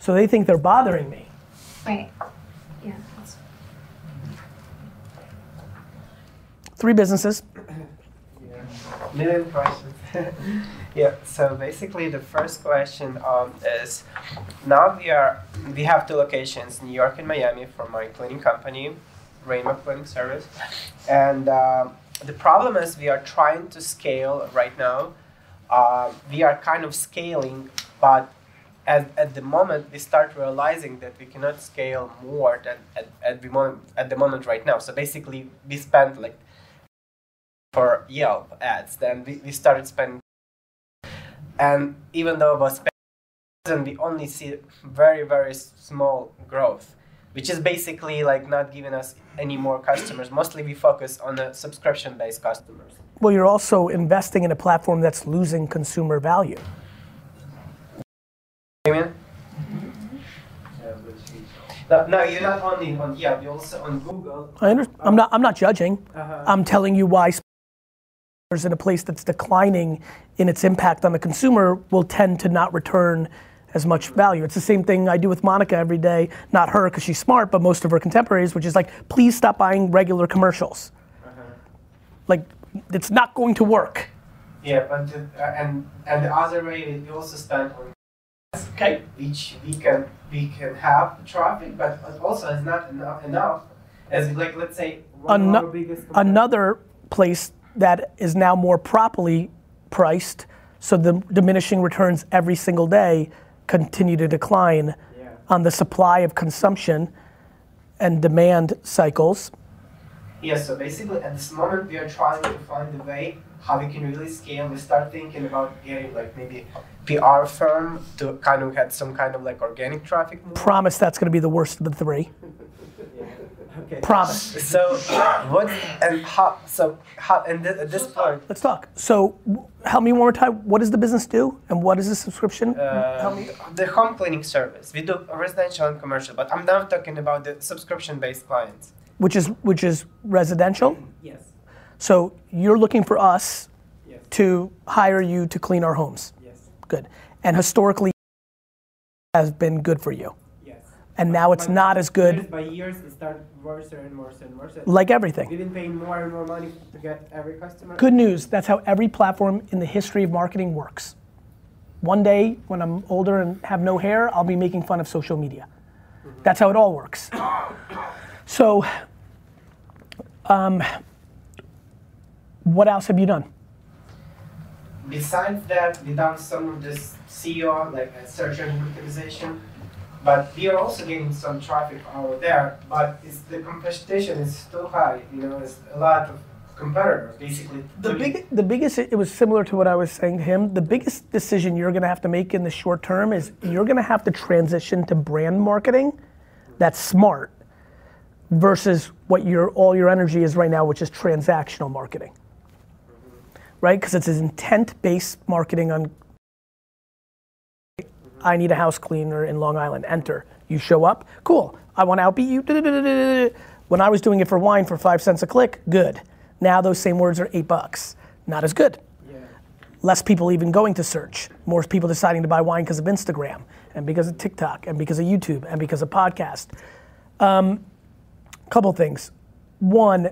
S1: So they think they're bothering me.
S4: Right. Yeah.
S1: Three businesses.
S12: Million questions. yeah. So basically, the first question um, is: now we are we have two locations, New York and Miami, for my cleaning company, Rainbow Cleaning Service, and um, the problem is we are trying to scale right now. Uh, we are kind of scaling, but at, at the moment we start realizing that we cannot scale more than at, at the moment at the moment right now. So basically, we spent like for Yelp ads. Then we, we started spending, and even though it was spending, we only see very very small growth, which is basically like not giving us any more customers. Mostly we focus on the subscription based customers.
S1: Well, you're also investing in a platform that's losing consumer value.
S12: Amen. No, no, you're not only on Yelp, you're also on Google.
S1: I under, I'm not. I'm not judging.
S12: Uh-huh.
S1: I'm telling you why. There's in a place that's declining in its impact on the consumer will tend to not return as much value. It's the same thing I do with Monica every day. Not her because she's smart, but most of her contemporaries, which is like, please stop buying regular commercials. Like, it's not going to work.
S12: Yeah, but the, uh, and and the other way we also spend on
S1: okay,
S12: which we can we can have traffic, but also it's not enough enough. As like let's say one of
S1: Ano-
S12: our biggest
S1: another place that is now more properly priced, so the diminishing returns every single day continue to decline on the supply of consumption and demand cycles.
S12: Yeah, so basically at this moment we are trying to find a way how we can really scale. We start thinking about getting like maybe PR firm to kind of get some kind of like organic traffic.
S1: Promise that's going to be the worst of the three.
S12: Okay.
S1: Promise.
S12: So what and how? So how? And th- at this point,
S1: Let's talk. So, help me one more time. What does the business do, and what is the subscription?
S12: uh,
S1: help me.
S12: the home cleaning service we do residential and commercial, but I'm now talking about the subscription-based clients.
S1: Which is which is residential.
S12: Yes.
S1: So you're looking for us
S12: Yes.
S1: to hire you to clean our homes.
S12: Yes.
S1: Good. And historically has been good for you.
S12: Yes.
S1: And now it's not as
S12: Years
S1: good
S12: by years, it started worse and worse and worse.
S1: like everything.
S12: We've been paying more and more money to get every customer.
S1: Good news, that's how every platform in the history of marketing works. One day, when I'm older and have no hair, I'll be making fun of social media. That's how it all works. So, um, what else have you done?
S12: Besides that, we done some of this SEO, like search engine optimization, but we are also getting some traffic over there. But the competition is too high. You know, it's a lot of competitors basically.
S1: The big, the biggest, it was similar to what I was saying to him. The biggest decision you're going to have to make in the short term is you're going to have to transition to brand marketing that's smart versus what your all your energy is right now, which is transactional marketing. Right? Because it's intent-based marketing on. I need a house cleaner in Long Island. Enter. You show up. Cool. I want to outbeat you. When I was doing it for wine for five cents a click, good. Now those same words are eight bucks. Not as good. Less people even going to search. More people deciding to buy wine because of Instagram and because of TikTok and because of YouTube and because of podcast. Um, couple things. One,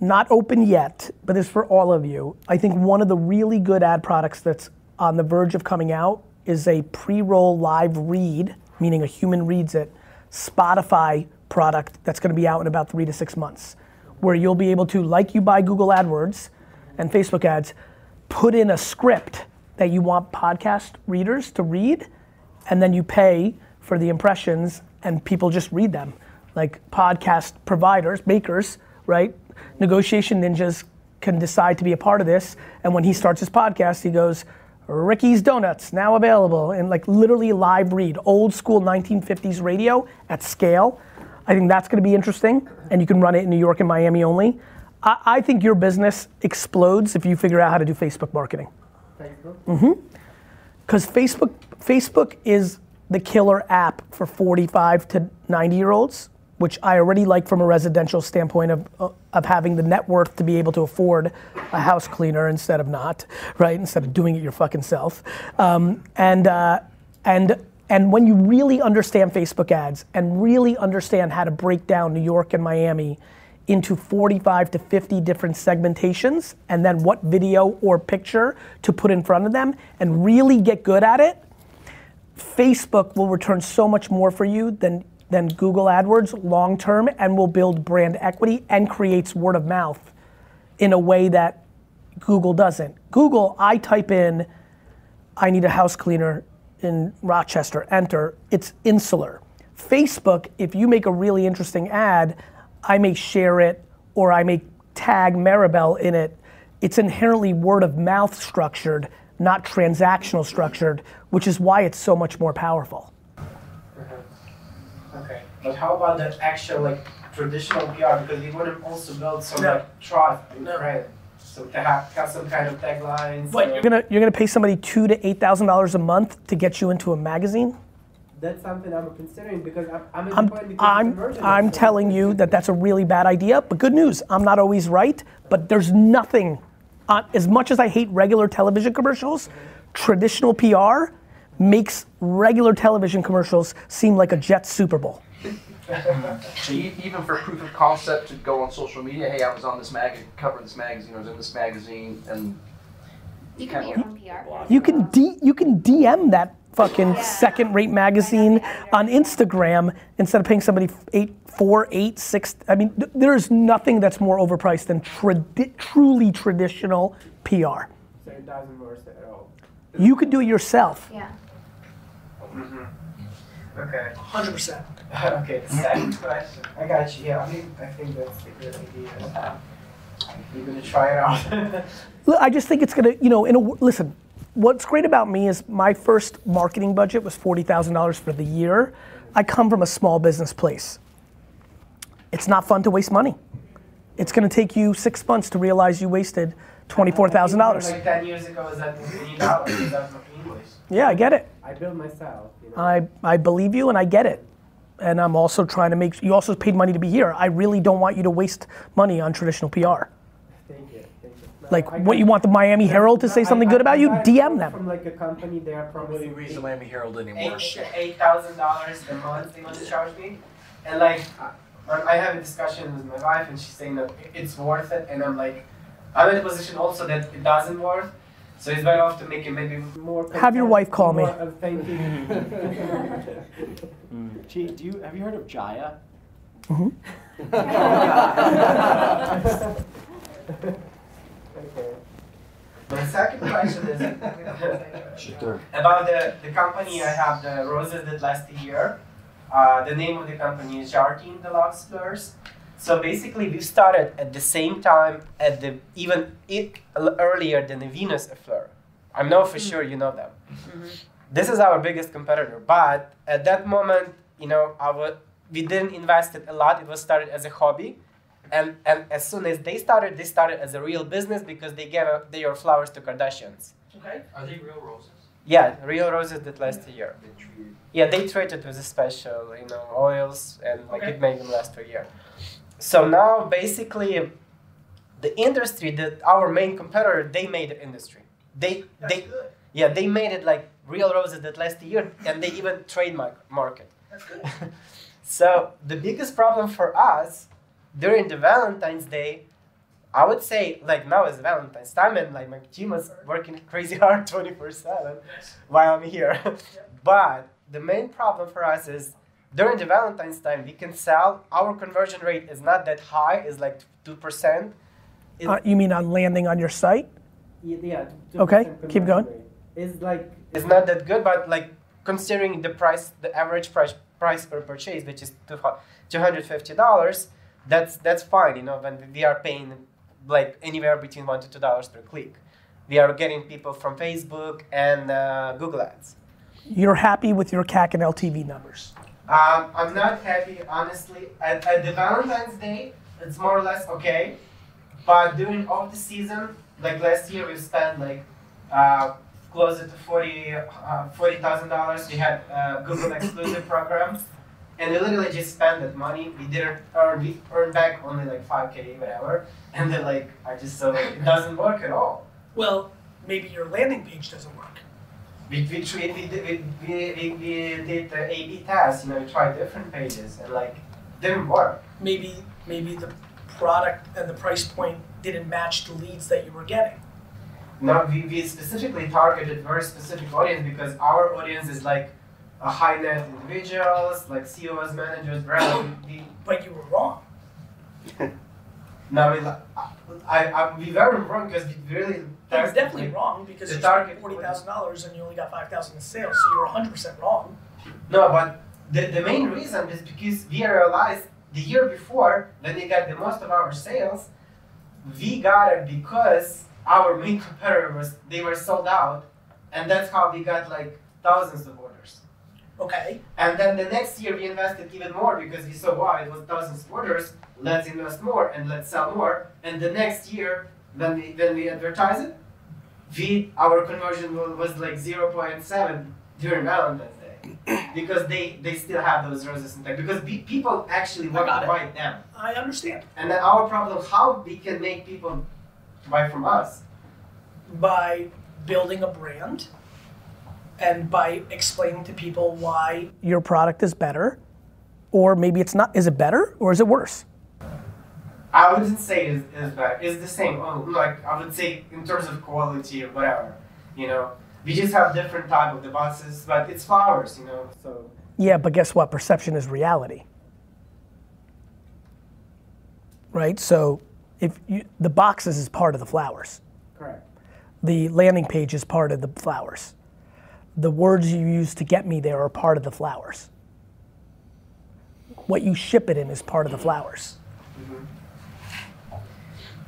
S1: not open yet, but this is for all of you. I think one of the really good ad products that's on the verge of coming out is a pre-roll live read, meaning a human reads it, Spotify product that's going to be out in about three to six months, where you'll be able to, like you buy Google AdWords, and Facebook ads, put in a script that you want podcast readers to read, and then you pay for the impressions, and people just read them. Like podcast providers, makers, right? Negotiation ninjas can decide to be a part of this, and when he starts his podcast, he goes, Ricky's Donuts now available in like literally live read, old school 1950s radio at scale. I think that's going to be interesting, and you can run it in New York and Miami only. I, I think your business explodes if you figure out how to do Facebook marketing.
S8: Facebook?
S1: Mm-hmm. Because Facebook, Facebook is the killer app for 45 to 90 year olds, which I already like from a residential standpoint of, uh, of having the net worth to be able to afford a house cleaner instead of not, right? Instead of doing it your fucking self. Um, and, uh, and, and when you really understand Facebook ads and really understand how to break down New York and Miami into 45 to 50 different segmentations and then what video or picture to put in front of them and really get good at it, Facebook will return so much more for you than, than Google AdWords long term and will build brand equity and creates word of mouth in a way that Google doesn't. Google, I type in, I need a house cleaner in Rochester, enter, it's insular. Facebook, if you make a really interesting ad, I may share it or I may tag Maribel in it. It's inherently word of mouth structured, not transactional structured, which is why it's so much more powerful.
S12: Okay, but how about the actual like traditional PR? Because you want to also build some like trust and credit. So to have, have some kind of taglines.
S1: But
S12: or-
S1: you're gonna you're gonna pay somebody two to eight thousand dollars a month to get you into a magazine.
S12: That's something I'm considering because I'm, I'm
S1: I'm,
S12: because
S1: I'm. I'm telling you that that's a really bad idea, but good news, I'm not always right, but there's nothing, uh, as much as I hate regular television commercials, traditional PR makes regular television commercials seem like a Jets Super Bowl.
S13: So e- even for proof of concept to go on social media, hey, I was on this mag, covering this magazine, I was in this magazine, and
S4: You can be your own PR.
S1: You can D, you can DM that fucking second-rate magazine on Instagram instead of paying somebody eight, four, eight, six. I mean, th- there is nothing that's more overpriced than tradi- truly traditional PR.
S12: So it doesn't work at all.
S1: You could do it yourself.
S4: Yeah.
S12: Okay.
S1: Hundred percent.
S12: Okay, the second question. I got you. Yeah, I mean, I think that's a good idea. You're gonna try it out.
S1: Look, I just think it's gonna, you know, in a w- listen. What's great about me is my first marketing budget was forty thousand dollars for the year. I come from a small business place. It's not fun to waste money. It's gonna take you six months to realize you wasted twenty-four thousand dollars.
S12: Like ten years ago, was that million dollars? Is that not English?
S1: Yeah, I get it.
S12: I built myself. You know.
S1: I, I believe you and I get it. And I'm also trying to make, you also paid money to be here. I really don't want you to waste money on traditional PR.
S12: Thank you. Thank you. No,
S1: Like,
S12: I
S1: what you want the Miami Herald to say
S12: I-
S1: something
S12: I-
S1: good about
S12: I
S1: you? DM them.
S12: From like a company, they are
S13: nobody
S12: promising
S13: reads the Miami Herald anymore.
S12: eight eight thousand dollars a month they want to charge me, and like I, I have a discussion with my wife, and she's saying that it's worth it, and I'm like, I'm in a position also that it doesn't worth. So it's better off to make it maybe more.
S1: Have your wife call me.
S12: more of thinking.
S9: Gee, do you have you heard of Jaya?
S12: Okay. My second question is about the, the company I have, the roses that last a year. Uh, the name of the company is Jardine Deluxe Fleurs. So basically, we started at the same time at the even it, earlier than the Venus Fleur. I know for sure you know them. This is our biggest competitor, but at that moment, you know, our we didn't invest it a lot. It was started as a hobby, and and as soon as they started, they started as a real business because they gave uh, their flowers to Kardashians.
S13: Okay. Are they real roses?
S12: Yeah, real roses that last a year. Yeah, they treated with a special, you know, oils and like
S13: Okay.
S12: it made them last a year. So now basically, the industry that our main competitor, they made the industry. They they yeah they made it like real roses that last a year, and they even trademark market.
S13: That's good.
S12: So the biggest problem for us during the Valentine's Day, I would say like now is Valentine's time and like my team is working crazy hard 24/7 while I'm here. but the main problem for us is during the Valentine's time we can sell our conversion rate is not that high, it's like 2%.
S1: Uh, you mean on landing on your site?
S12: Yeah. yeah
S1: Okay,
S12: 2%
S1: keep going.
S12: rate. It's like it's not that good, but like considering the price, the average price price per purchase, which is two hundred fifty dollars, that's that's fine. You know, when we are paying like anywhere between one to two dollars per click, we are getting people from Facebook and uh, Google Ads.
S1: You're happy with your CAC and LTV numbers?
S12: Um, I'm not happy, honestly. At, at the Valentine's Day, it's more or less okay. But during off the season, like last year, we spent like uh, closer to 40 uh, $40,000. We had a Google exclusive program. And we literally just spent that money. We didn't earn, we earned back only like 5K, whatever. And then like, I just saw like, it doesn't work at all.
S1: Well, maybe your landing page doesn't work.
S12: We, we, we, we, did- we, we, we did the A-B test, you know, we tried different pages and like, didn't work.
S1: Maybe maybe the product and the price point didn't match the leads that you were getting.
S12: No, we, we specifically targeted very specific audience because our audience is like a high net individuals, like CEOs, managers, brands. We, we,
S1: But you were wrong.
S12: no, we, I, I, we were wrong because we really.
S1: It was definitely wrong because you spent forty thousand dollars and you only got five thousand in sales, so you're hundred percent wrong.
S12: No, but the, the main reason is because we realized the year before when we got the most of our sales, we got it because our main competitor was they were sold out, and that's how we got like thousands of.
S1: Okay.
S12: And then the next year we invested even more because we saw wow it was thousands of orders. Let's invest more and let's sell more. And the next year when we when we advertise it, we our conversion was like zero point seven during Valentine's Day because they they still have those roses intact because pe- people actually want to
S1: it.
S12: buy them.
S1: I understand.
S12: And then our problem how we can make people buy from us.
S1: By building a brand and by explaining to people why your product is better, or maybe it's not. Is it better or is it worse?
S12: I wouldn't say it's, it's bad. It's the same. Oh, like I would say in terms of quality or whatever. You know, we just have different type of the boxes, but it's flowers. You know, so
S1: Yeah, but guess what? Perception is reality. Right? So if you, the boxes is part of the flowers.
S12: correct.
S1: The landing page is part of the flowers. The words you use to get me there are part of the flowers. What you ship it in is part of the flowers.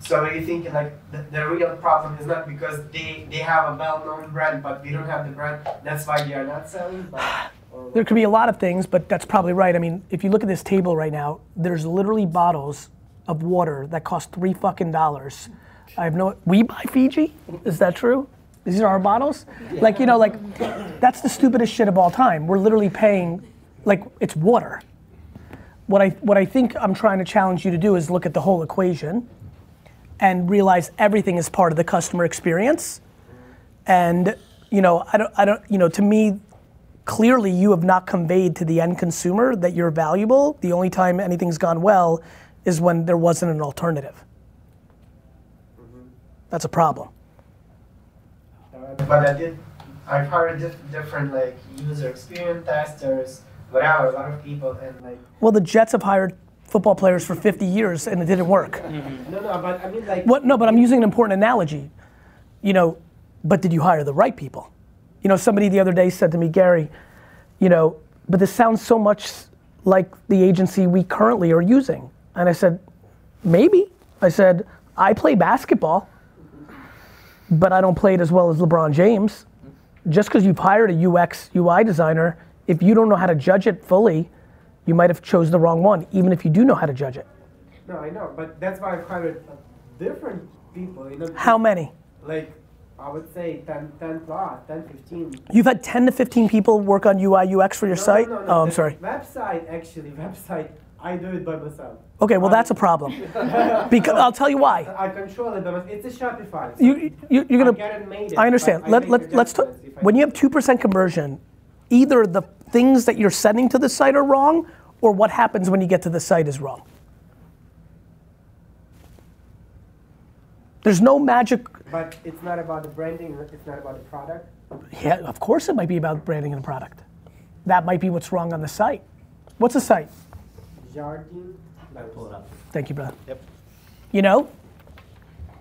S12: So are you thinking like the, the real problem is not because they they have a well-known brand, but we don't have the brand. That's why they are not selling. But,
S1: There could be a lot of things, but that's probably right. I mean, if you look at this table right now, there's literally bottles of water that cost three fucking dollars. I have no. We buy Fiji. Is that true? These are our bottles. Like you know, like that's the stupidest shit of all time. We're literally paying, like it's water. What I what I think I'm trying to challenge you to do is look at the whole equation, and realize everything is part of the customer experience. And you know, I don't I don't you know to me clearly you have not conveyed to the end consumer that you're valuable. The only time anything's gone well is when there wasn't an alternative. Mm-hmm. That's a problem.
S12: But I did. I've hired diff- different like user experience testers, whatever, a lot of people, and like
S1: Well, the Jets have hired football players for 50 years and it didn't work. Mm-hmm.
S12: no, no, but I mean like
S1: What? No, but I'm using an important analogy. You know, but did you hire the right people? You know, somebody the other day said to me, Gary, you know, but this sounds so much like the agency we currently are using. And I said, maybe. I said, I play basketball, but I don't play it as well as LeBron James. Just because you've hired a UX UI designer, if you don't know how to judge it fully, you might have chose the wrong one, even if you do know how to judge it.
S12: no, I know, but that's why I've hired different people. You know,
S1: How many?
S12: Like I would say 10, 10 plus, 10, 15.
S1: You've had 10 to 15 people work on UI UX for your
S12: No,
S1: site?
S12: no, no,
S1: oh, I'm sorry.
S12: Website actually, website. I do it by myself.
S1: Okay, well that's a problem. because I'll tell you why.
S12: I control it myself. It's a Shopify. so
S1: You, you you're
S12: I
S1: gonna.
S12: get it
S1: I understand.
S12: but I
S1: Let let let's talk.
S12: difference if I
S1: When you have two percent conversion, either the things that you're sending to the site are wrong, or what happens when you get to the site is wrong. There's no magic.
S12: But it's not about the branding. It's not about the product.
S1: Yeah, of course it might be about branding and product. That might be what's wrong on the site. What's the site?
S12: Jardine.
S9: Pull it up.
S1: Thank you, brother.
S9: Yep.
S1: You know?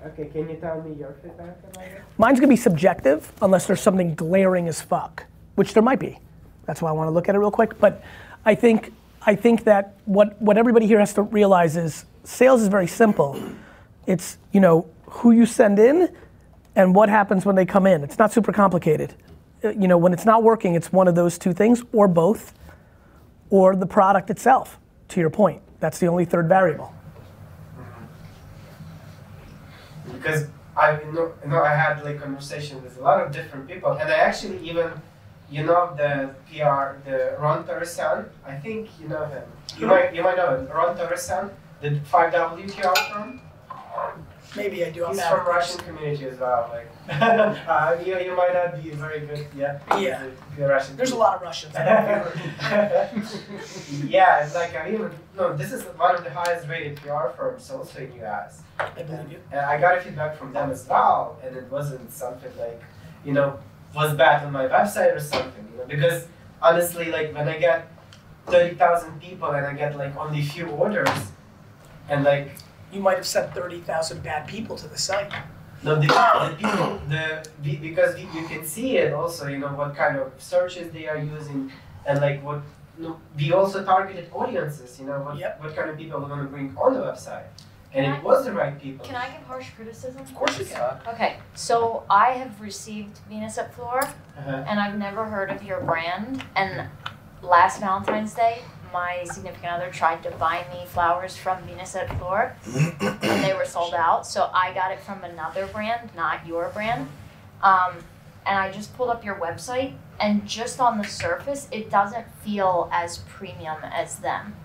S12: Okay, can you tell me your feedback about it?
S1: Mine's gonna be subjective unless there's something glaring as fuck, which there might be. That's why I want to look at it real quick. But I think I think that what what everybody here has to realize is sales is very simple. It's you know who you send in and what happens when they come in. It's not super complicated. Uh, You know when it's not working, it's one of those two things or both, or the product itself. To your point, that's the only third variable.
S12: because I you know, you know I had like conversation with a lot of different people, and I actually even you know the PR the Ronn Torossian. I think you know him. You might you might know him. Ronn Torossian, the five W PR firm.
S1: Maybe I do.
S12: He's from Russian community as well. Like uh, you, you might not be very good. Yeah.
S1: Yeah.
S12: The Russian.
S1: There's a lot of Russians.
S12: yeah, it's like I mean, no, this is one of the highest rated PR firms also in US.
S1: I believe you.
S12: And I got a feedback from them as well, and it wasn't something like, you know, was bad on my website or something, you know, because honestly, like when I get 30,000 people and I get like only few orders, and like,
S1: You might have sent thirty thousand bad people to the site.
S12: no, the, the people, the, because we- you can see it also, you know, what kind of searches they are using, and like what, no, we also targeted audiences, you know, what, what kind of people we're gonna bring on the website. And
S14: Can
S12: it
S14: I-
S12: was the right people.
S14: Can I give harsh criticism? Of
S1: course you can.
S14: Okay, so I have received Venus et Fleur,
S12: Uh-huh.
S14: and I've never heard of your brand. And last Valentine's Day, my significant other tried to buy me flowers from Venus et Fleur, and they were sold out. So I got it from another brand, not your brand. Um, and I just pulled up your website, and just on the surface, it doesn't feel as premium as them.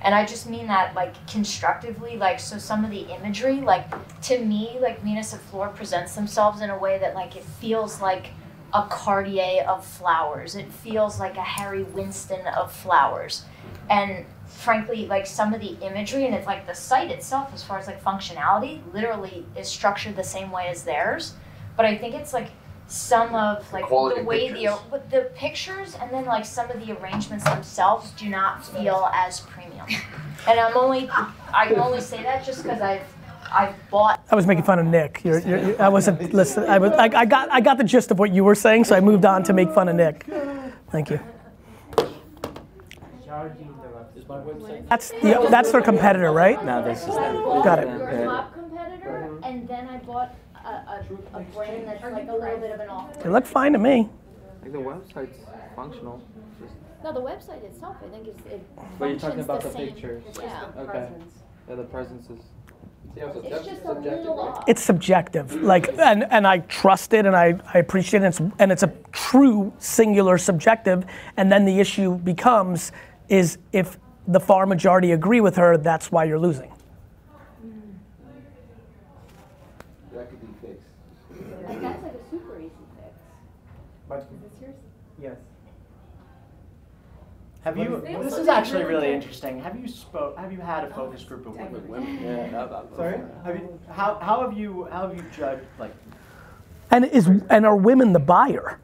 S14: And I just mean that like constructively, like so some of the imagery, like to me, like Venus et Fleur presents themselves in a way that like it feels like a Cartier of flowers. It feels like a Harry Winston of flowers. And frankly, like some of the imagery and it's like the site itself as far as like functionality literally is structured the same way as theirs. But I think it's like some of like
S13: quality
S14: the way
S13: pictures.
S14: the with the pictures and then like some of the arrangements themselves do not feel as premium. And I'm only I can only say that just because I've I've bought
S1: I was making fun of Nick. You're, you're, I wasn't listening. I, was, I, I, got, I got the gist of what you were saying, so I moved on to make fun of Nick. Thank you. That's the, that's their competitor, right?
S15: No, this is them.
S1: Got it.
S14: your top competitor, and then I bought a, a, a brand that's like a little bit of an off.
S1: They look fine to me.
S16: Like the website's functional. Just,
S14: No, the website itself, I think is it.
S16: but you're talking about the,
S14: the same.
S16: pictures.
S14: Yeah.
S16: Okay. Yeah, the presence is.
S14: It's just a little off.
S1: It's subjective, like, and, and I trust it, and I, I appreciate it, and it's, and it's a true singular subjective. And then the issue becomes, is if the far majority agree with her, that's why you're losing.
S8: That could be fixed.
S14: Like that's like a super easy fix.
S12: But
S14: Is this yours?
S12: yes.
S9: Have
S12: What
S9: you?
S12: is-
S9: This
S12: what
S9: is
S12: is
S9: actually
S12: really
S9: really
S12: good?
S9: interesting. Have you spoke? Have you had a oh, focus group of women?
S16: women. Yeah, that, that,
S9: Sorry. Have you? How, how have you? How have you judged? Like,
S1: And is and are women the buyer?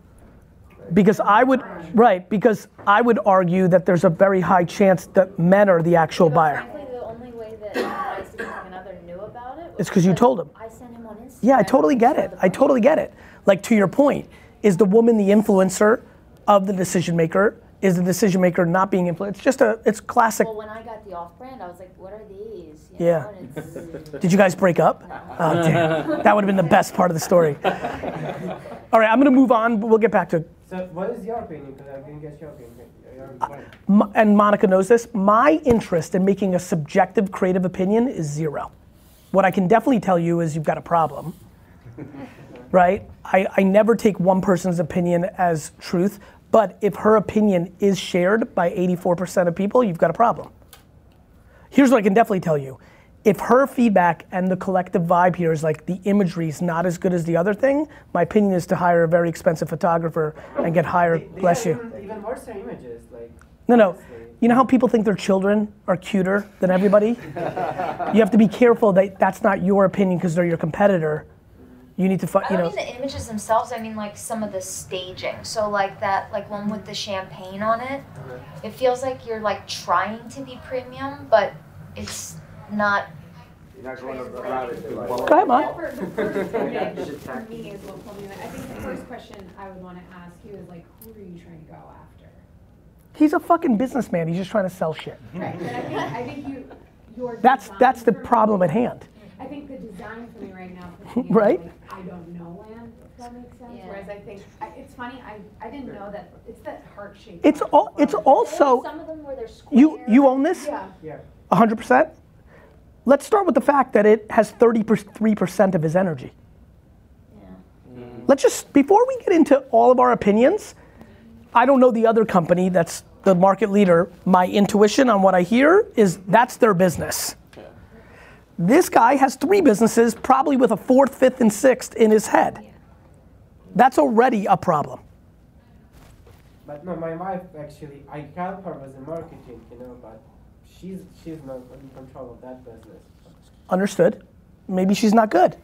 S1: Because I would right because I would argue that there's a very high chance that men are the actual buyer.
S14: Frankly, the only way that my significant other knew about it
S1: It's 'cause you told him.
S14: I sent him on Instagram.
S1: Yeah, I totally get it. I totally get it. Like to your point, is the woman the influencer of the decision maker? Is the decision maker not being influenced? It's just a it's classic.
S14: Well, when I got the off brand, I was like, what are these? You
S1: Yeah.
S14: know,
S1: Did you guys break up? Oh, damn. That would have been the best part of the story. All right, I'm gonna move on, but we'll get back to
S12: What is your opinion? Because I didn't get your opinion. Your point.
S1: And Monica knows this, my interest in making a subjective creative opinion is zero. What I can definitely tell you is you've got a problem, right? I, I never take one person's opinion as truth, but if her opinion is shared by 84% of people, you've got a problem. Here's what I can definitely tell you. If her feedback and the collective vibe here is like the imagery is not as good as the other thing, my opinion is to hire a very expensive photographer and get higher.
S12: They
S1: Bless you.
S12: Even, even worse images, like.
S1: No, no. You know how people think their children are cuter than everybody? you have to be careful that that's not your opinion because they're your competitor. You need to, fi-
S14: I
S1: you
S14: don't
S1: know.
S14: mean the images themselves. I mean like some of the staging. So like that, like one with the champagne on it. It feels like you're like trying to be premium, but it's not
S8: You're not going around it.
S1: Go ahead, Mom.
S10: For the first thing me is what pulled. I think the first question I would want to ask you is like, who are you trying to go after?
S1: He's a fucking businessman. He's just trying to sell shit.
S10: Right, but I think, I think you, your
S1: That's that's the problem at hand.
S10: I think the design for me right now puts me in
S1: Right.
S10: like, I don't know land, if that makes sense. Whereas I think, I, it's funny, I, I didn't know that, it's that heart shape.
S1: It's all. It's also.
S14: Some of them where they're
S1: You you own this?
S10: Yeah.
S12: Yeah.
S1: 100%? Let's start with the fact that it has 33% of his energy. Let's just, before we get into all of our opinions, I don't know the other company that's the market leader. My intuition on what I hear is that's their business. This guy has three businesses, probably with a fourth, fifth, and sixth in his head. That's already a problem.
S12: But no, my wife actually, I help her with the marketing, you know, but she's she's not in control of that business.
S1: Understood? Maybe she's not good.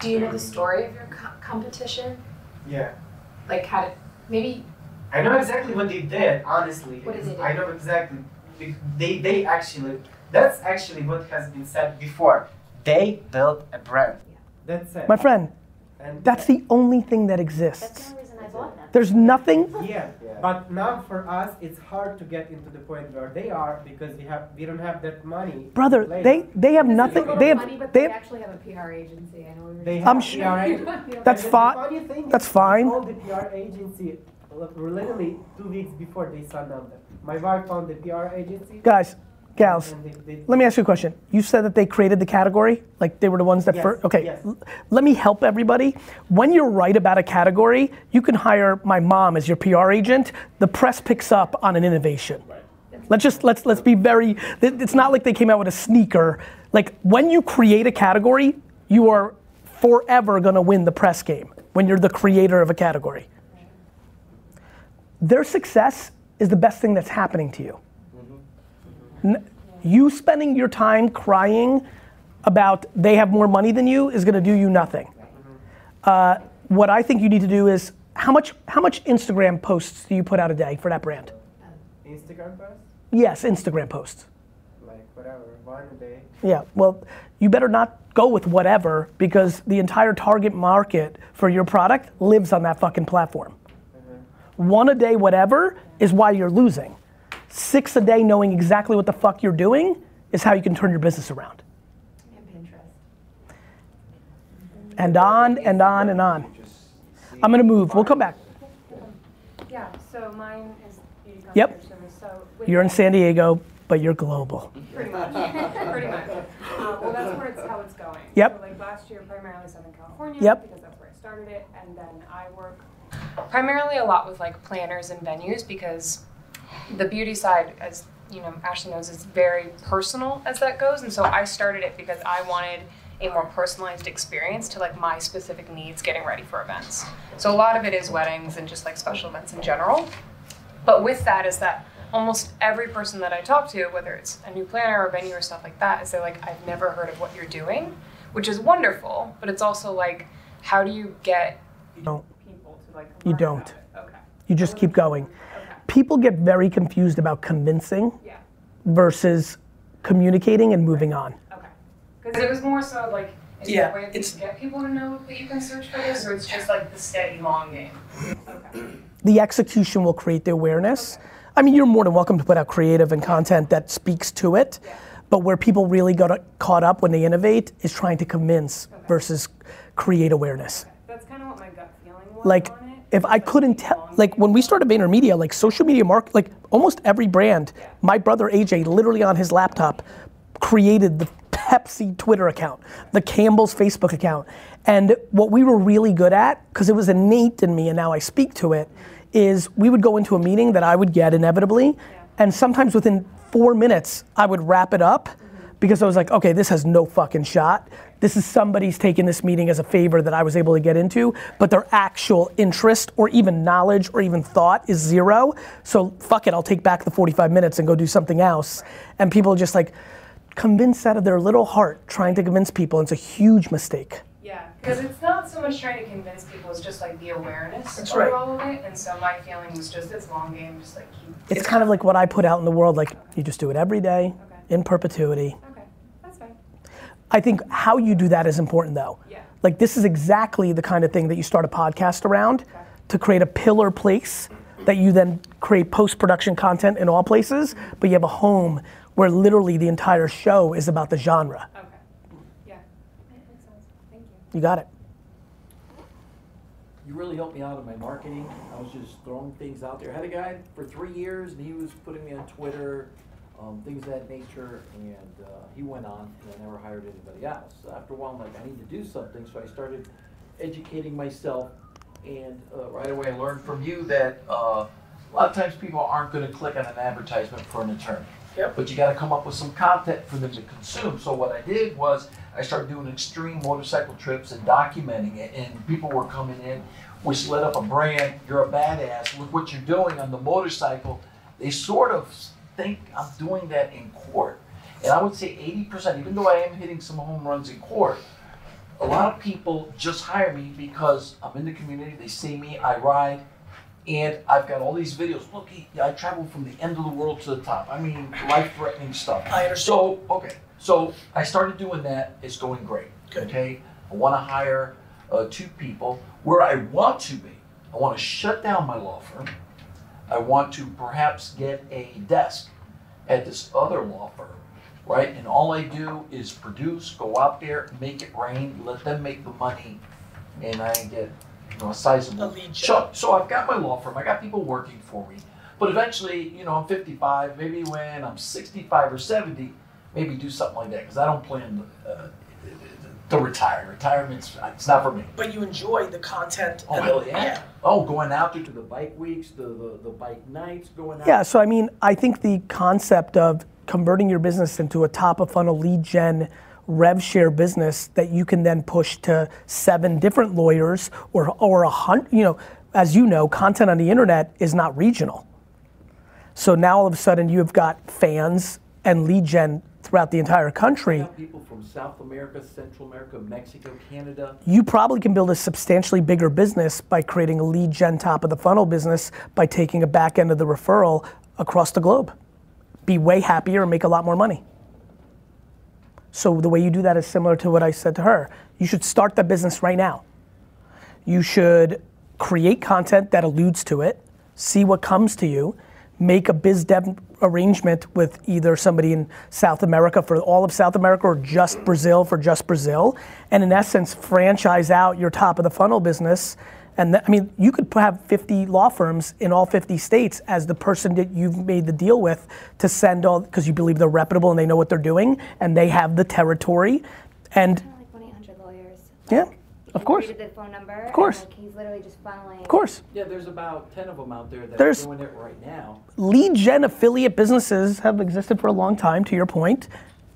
S15: Do you know the story of your co- competition?
S12: Yeah.
S15: Like how did maybe
S12: I know exactly what they did, honestly.
S15: What did they do?
S12: I know exactly. They they actually that's actually what has been said before. They built a brand. Yeah. That's it.
S1: My friend,
S12: And
S1: that's the only thing that exists.
S14: That's the only reason I bought them.
S1: There's nothing.
S12: Yeah, but now for us, it's hard to get into the point where they are because we have we don't have that money.
S1: Brother,
S12: later.
S1: they they have nothing. They have
S10: Money, but
S1: they
S10: they
S1: have
S10: actually have a PR agency. I know we were
S12: They
S10: just
S12: have
S1: I'm sure-
S10: about
S12: PR
S10: it.
S1: That's fine.
S12: The funny thing
S1: That's fine.
S12: All the PR agency, literally two weeks before they signed on them. My wife found the PR agency.
S1: guys, gals. Let me ask you a question. You said that they created the category, like they were the ones that
S12: Yes,
S1: first. Okay,
S12: yes.
S1: let me help everybody. When you're right about a category, you can hire my mom as your PR agent. The press picks up on an innovation. Let's just let's let's be very. It's not like they came out with a sneaker. Like when you create a category, you are forever gonna win the press game when you're the creator of a category. Their success is the best thing that's happening to you. You spending your time crying about they have more money than you is going to do you nothing. Uh, what I think you need to do is how much how much Instagram posts do you put out a day for that brand?
S12: Instagram post,
S1: Yes, Instagram posts.
S12: like whatever, one a day.
S1: Yeah, well, you better not go with whatever because the entire target market for your product lives on that fucking platform. One a day, whatever, is why you're losing. Six a day, knowing exactly what the fuck you're doing, is how you can turn your business around.
S10: And Pinterest.
S1: And on and on and on. I'm gonna move. We'll come back.
S15: Yeah, so mine is beauty
S1: Yep.
S15: So
S1: You're in San Diego, but you're global.
S15: Pretty much. Pretty much. Uh, well, that's where it's how it's going.
S1: Yep.
S15: So like last year, primarily Southern California.
S1: Yep.
S15: Because that's where I started it, and then I work primarily a lot with like planners and venues because the beauty side, as you know, Ashley knows, is very personal as that goes, and so I started it because I wanted a more personalized experience to like my specific needs getting ready for events. So a lot of it is weddings and just like special events in general. But with that is that almost every person that I talk to, whether it's a new planner or venue or stuff like that, is they're like, I've never heard of what you're doing, which is wonderful. But it's also like, how do you get
S1: You don't.
S15: people to like?
S1: You don't.
S15: Okay.
S1: You just keep going. People get very confused about convincing
S15: Yeah.
S1: versus communicating and moving on. Okay.
S15: Because it was more so like, is
S1: Yeah,
S15: there a way to get people to know that you can search for this, or it's just like the steady long game? Okay.
S1: The execution will create the awareness. I mean, you're more than welcome to put out creative and content that speaks to it. But where people really got caught up when they innovate is trying to convince versus create awareness.
S15: That's kind of what my gut feeling was.
S1: like if I couldn't tell, like when we started VaynerMedia, like social media mark, like almost every brand, my brother AJ literally on his laptop created the Pepsi Twitter account, the Campbell's Facebook account, and what we were really good at, because it was innate in me, and now I speak to it, is we would go into a meeting that I would get inevitably, and sometimes within four minutes I would wrap it up because I was like, okay, this has no fucking shot. This is somebody's taking this meeting as a favor that I was able to get into, but their actual interest or even knowledge or even thought is zero. So fuck it, I'll take back the 45 minutes and go do something else. And people just like convinced out of their little heart trying to convince people. It's a huge mistake.
S15: Yeah, Because it's not so much trying to convince people, it's just like the awareness
S1: That's right.
S15: all of it. And so my feeling was just it's long game, just like keep.
S1: It's kind of like what I put out in the world. Like you just do it every day, in perpetuity.
S15: Okay.
S1: I think how you do that is important though.
S15: Yeah.
S1: Like this is exactly the kind of thing that you start a podcast around to create a pillar place that you then create post production content in all places, but you have a home where literally the entire show is about the genre.
S15: Okay. Yeah. Makes sense. Thank you.
S1: You got it.
S17: You really helped me out in my marketing. I was just throwing things out there. I had a guy for three years, and he was putting me on Twitter, um, things of that nature, and uh, he went on, and I never hired anybody else. After a while, I'm like, I need to do something, so I started educating myself, and uh, right away I learned from you that uh, a lot of times people aren't going to click on an advertisement for an attorney.
S1: Yep.
S17: But you got to come up with some content for them to consume. So what I did was I started doing extreme motorcycle trips and documenting it, and people were coming in. We lit up a brand. You're a badass. Look what you're doing on the motorcycle. They sort of think I'm doing that in court, and I would say 80%. Even though I am hitting some home runs in court, a lot of people just hire me because I'm in the community. They see me. I ride. And I've got all these videos. Look, I travel from the end of the world to the top. I mean, life-threatening stuff.
S1: I understand.
S17: So, okay. So I started doing that. It's going great. Okay. I want to hire uh, two people. Where I want to be, I want to shut down my law firm. I want to perhaps get a desk at this other law firm, right? And all I do is produce, go out there, make it rain, let them make the money, and I get you know a sizable chunk. So I've got my law firm, I got people working for me. But eventually, you know, I'm 55. Maybe when I'm 65 or 70, maybe do something like that because I don't plan to, uh, to retire. Retirement's uh, it's not for me.
S1: But you enjoy the content.
S17: Oh
S1: and-
S17: hell yeah! Oh, going out there to the bike weeks, the the, the bike nights, going out.
S1: Yeah, so I mean, I think the concept of converting your business into a top of funnel lead gen rev share business that you can then push to seven different lawyers or or a hundred, you know, as you know, content on the internet is not regional. So now all of a sudden you've got fans and lead gen throughout the entire country.
S17: People from South America, Central America, Mexico, Canada.
S1: you probably can build a substantially bigger business by creating a lead gen top of the funnel business by taking a back end of the referral across the globe. Be way happier and make a lot more money. So the way you do that is similar to what I said to her. You should start the business right now. You should create content that alludes to it, see what comes to you, make a biz dev arrangement with either somebody in South America for all of South America or just Brazil for just Brazil, and in essence, franchise out your top of the funnel business. And th- I mean, you could have 50 law firms in all 50 states as the person that you've made the deal with to send all, because you believe they're reputable and they know what they're doing and they have the territory. And
S4: Like 1 800 lawyers.
S1: yeah, of course.
S4: The phone number.
S1: Of course.
S4: And like he's literally just funneling.
S1: Of course.
S17: Yeah, there's about ten of them out there that
S1: There's-
S17: are doing it right now.
S1: lead gen affiliate businesses have existed for a long time, to your point.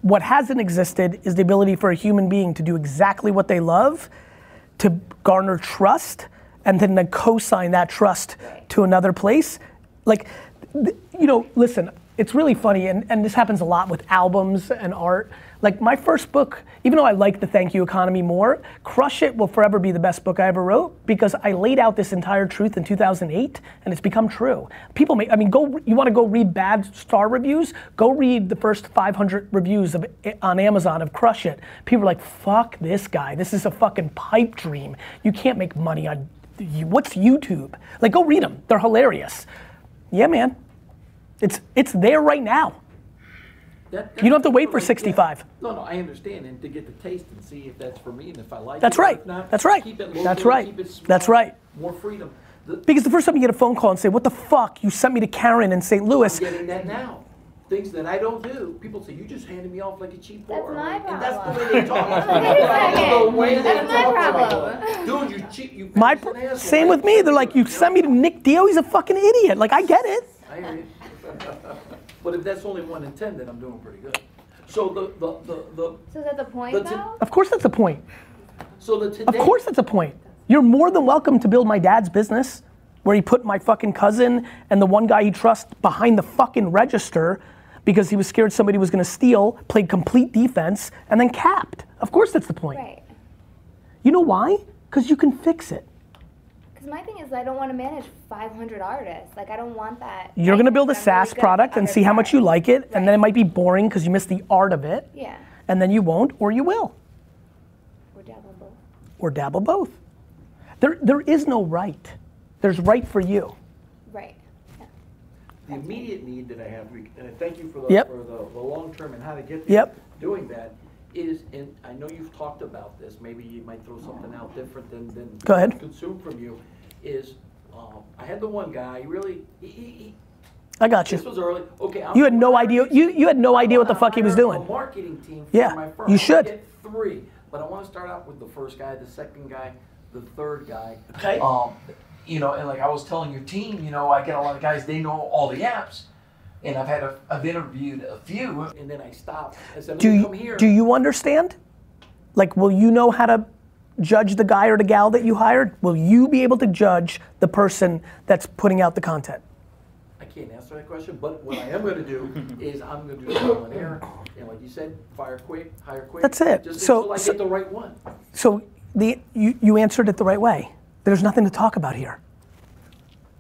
S1: What hasn't existed is the ability for a human being to do exactly what they love, to garner trust, and then to co sign that trust to another place. Like, th- you know, listen, it's really funny, and, and this happens a lot with albums and art. Like, my first book, even though I like the Thank You Economy more, Crush It will forever be the best book I ever wrote because I laid out this entire truth in 2008 and it's become true. People make, I mean, go, you want to go read bad star reviews? Go read the first 500 reviews of, on Amazon of Crush It. People are like, fuck this guy. This is a fucking pipe dream. You can't make money on, what's YouTube? Like, go read them. They're hilarious. Yeah, man. It's, it's there right now.
S17: That-
S1: You don't have to wait for 65.
S17: yeah. No, no, I understand, and to get the taste and see if that's for me and if I like
S1: That's
S17: it. or
S1: right.
S17: not,
S1: That's right.
S17: Keep it local,
S1: That's right.
S17: Keep it small,
S1: That's right.
S17: More freedom. The,
S1: Because the first time you get a phone call and say, what the fuck? You sent me to Karen in St. Louis.
S17: I'm getting that now. Things that I don't do. People say you just handed me off like a cheap
S4: That's
S17: whore.
S4: my
S17: And that's the
S4: problem.
S17: way they talk.
S4: Wait.
S17: The way they
S4: That's my
S17: talk to
S4: problem.
S17: Dude, you cheap. You
S1: My,
S17: bitch and asshole.
S1: same with me. They're like, you sent me to Nick Dio. He's a fucking idiot. Like, I get it.
S17: I hear you. but if that's only one in ten, then I'm doing pretty good. So the the the, the
S4: So is that the point,
S17: That's it.
S4: though?
S1: Of course, that's the point.
S17: so the
S1: Of course, that's a point. You're more than welcome to build my dad's business, where he put my fucking cousin and the one guy he trusts behind the fucking register because he was scared somebody was going to steal, played complete defense, and then capped. Of course, that's the point.
S4: Right.
S1: You know why? Because you can fix it.
S4: Because my thing is, I don't want to manage 500 artists. Like, I don't want that.
S1: You're gonna build a
S4: I'm really
S1: SaaS
S4: good
S1: product and
S4: other
S1: see how much you like it, and then it might be boring because you miss the art of it,
S4: Yeah.
S1: and then you won't, or you will,
S4: Or dabble both.
S1: or dabble both. There, there is no right. There's right for you.
S4: Right.
S17: The immediate need that I have, and thank you for the,
S1: Yep.
S17: for the, the long term and how to get there.
S1: Yep.
S17: Doing that is, and I know you've talked about this, maybe you might throw something out different than, than.
S1: Go ahead.
S17: Consume from you, is, um, I had the one guy, he really, he, he, he.
S1: I got you.
S17: This was early, okay. I'm
S1: You had no idea. You you had no idea what the fuck he was doing.
S17: A marketing team
S1: Yeah,
S17: my firm.
S1: you
S17: I
S1: should.
S17: Get three, but I wanna start out with the first guy, the second guy, the third guy.
S1: Okay.
S17: Um, you know, and like I was telling your team, you know, I get a lot of guys, they know all the apps. And I've had a, I've interviewed a few, and then I stopped. I said,
S1: Do
S17: "Let me
S1: you
S17: come here.
S1: do you understand? Like, will you know how to judge the guy or the gal that you hired? Will you be able to judge the person that's putting out the content?
S17: I can't answer that question, but what I am going to do is I'm going to do trial and error, and like you said, fire quick, hire quick.
S1: That's it.
S17: Just
S1: So-
S17: until I
S1: so-
S17: get the right one.
S1: So the you you answered it the right way. There's nothing to talk about here.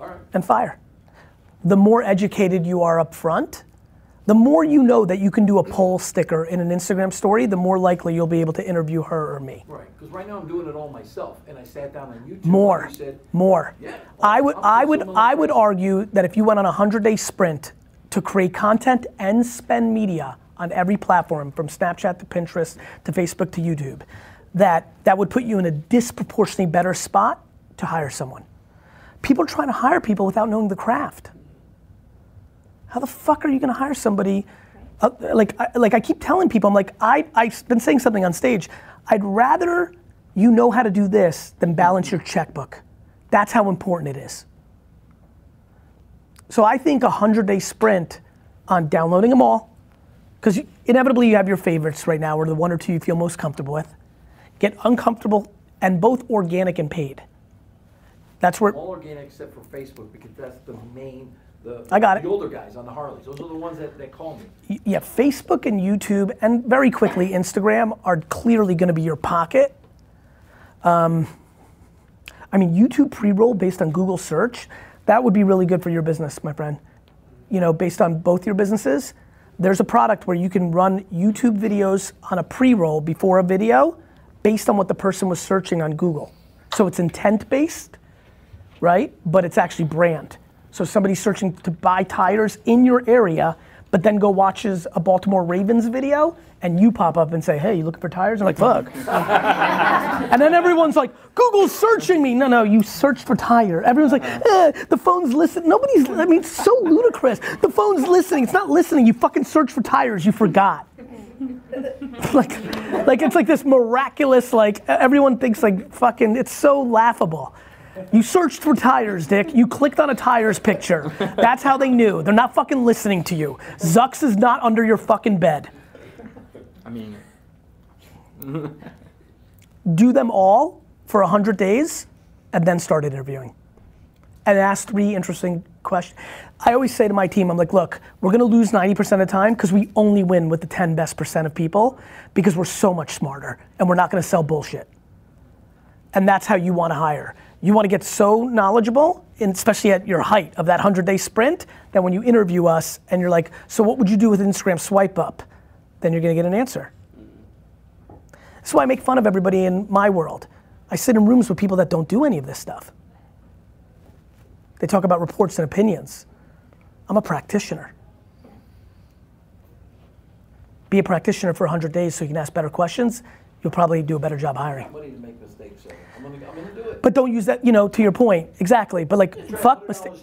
S17: All right.
S1: And fire. The more educated you are up front, the more you know that you can do a poll sticker in an Instagram story, the more likely you'll be able to interview her or me.
S17: Right, because right now I'm doing it all myself, and I sat down on YouTube.
S1: More,
S17: you said,
S1: more.
S17: Yeah.
S1: I would, I would, I would argue that if you went on a hundred day sprint to create content and spend media on every platform, from Snapchat to Pinterest to Facebook to YouTube, that that would put you in a disproportionately better spot to hire someone. People are trying to hire people without knowing the craft. How the fuck are you to hire somebody? Uh, like, I, like I keep telling people, I'm like, I, I've been saying something on stage. I'd rather you know how to do this than balance your checkbook. That's how important it is. So I think a 100 day sprint on downloading them all, because inevitably you have your favorites right now, or the one or two you feel most comfortable with. Get uncomfortable and both organic and paid. That's where
S17: all organic except for Facebook, because that's the main, the.
S1: I got it.
S17: The older guys on the Harleys, those are the ones that, that call me.
S1: yeah, Facebook and YouTube, and very quickly Instagram are clearly going to be your pocket. Um, I mean, YouTube pre-roll based on Google search, that would be really good for your business, my friend. You know, based on both your businesses, there's a product where you can run YouTube videos on a pre-roll before a video, based on what the person was searching on Google. So it's intent based, right? But it's actually brand. So somebody's searching to buy tires in your area, but then go watches a Baltimore Ravens video, and you pop up and say, "Hey, you looking for tires?" I'm like, "Fuck." and then everyone's like, "Google's searching me." No, no, you searched for tire. Everyone's like, eh, "The phone's listening." Nobody's. I mean, it's so ludicrous. The phone's listening. It's not listening. You fucking searched for tires. You forgot. like, like it's like this miraculous. Like everyone thinks like fucking. It's so laughable. You searched for tires, Dick. You clicked on a tires picture. That's how they knew. They're not fucking listening to you. Zuck is not under your fucking bed.
S16: I mean,
S1: Do them all for 100 days and then start interviewing. And ask three interesting questions. I always say to my team, I'm like, look, we're gonna lose 90% of the time because we only win with the 10 best percent of people because we're so much smarter and we're not gonna sell bullshit. And that's how you wanna hire. You wanna get so knowledgeable, especially at your height of that 100 day sprint, that when you interview us and you're like, so what would you do with Instagram swipe up? Then you're gonna get an answer. That's why I make fun of everybody in my world. I sit in rooms with people that don't do any of this stuff. They talk about reports and opinions. I'm a practitioner. Be a practitioner for 100 days so you can ask better questions. You'll probably do a better job hiring. But don't use that, you know, to your point. Exactly. But like, fuck mistakes.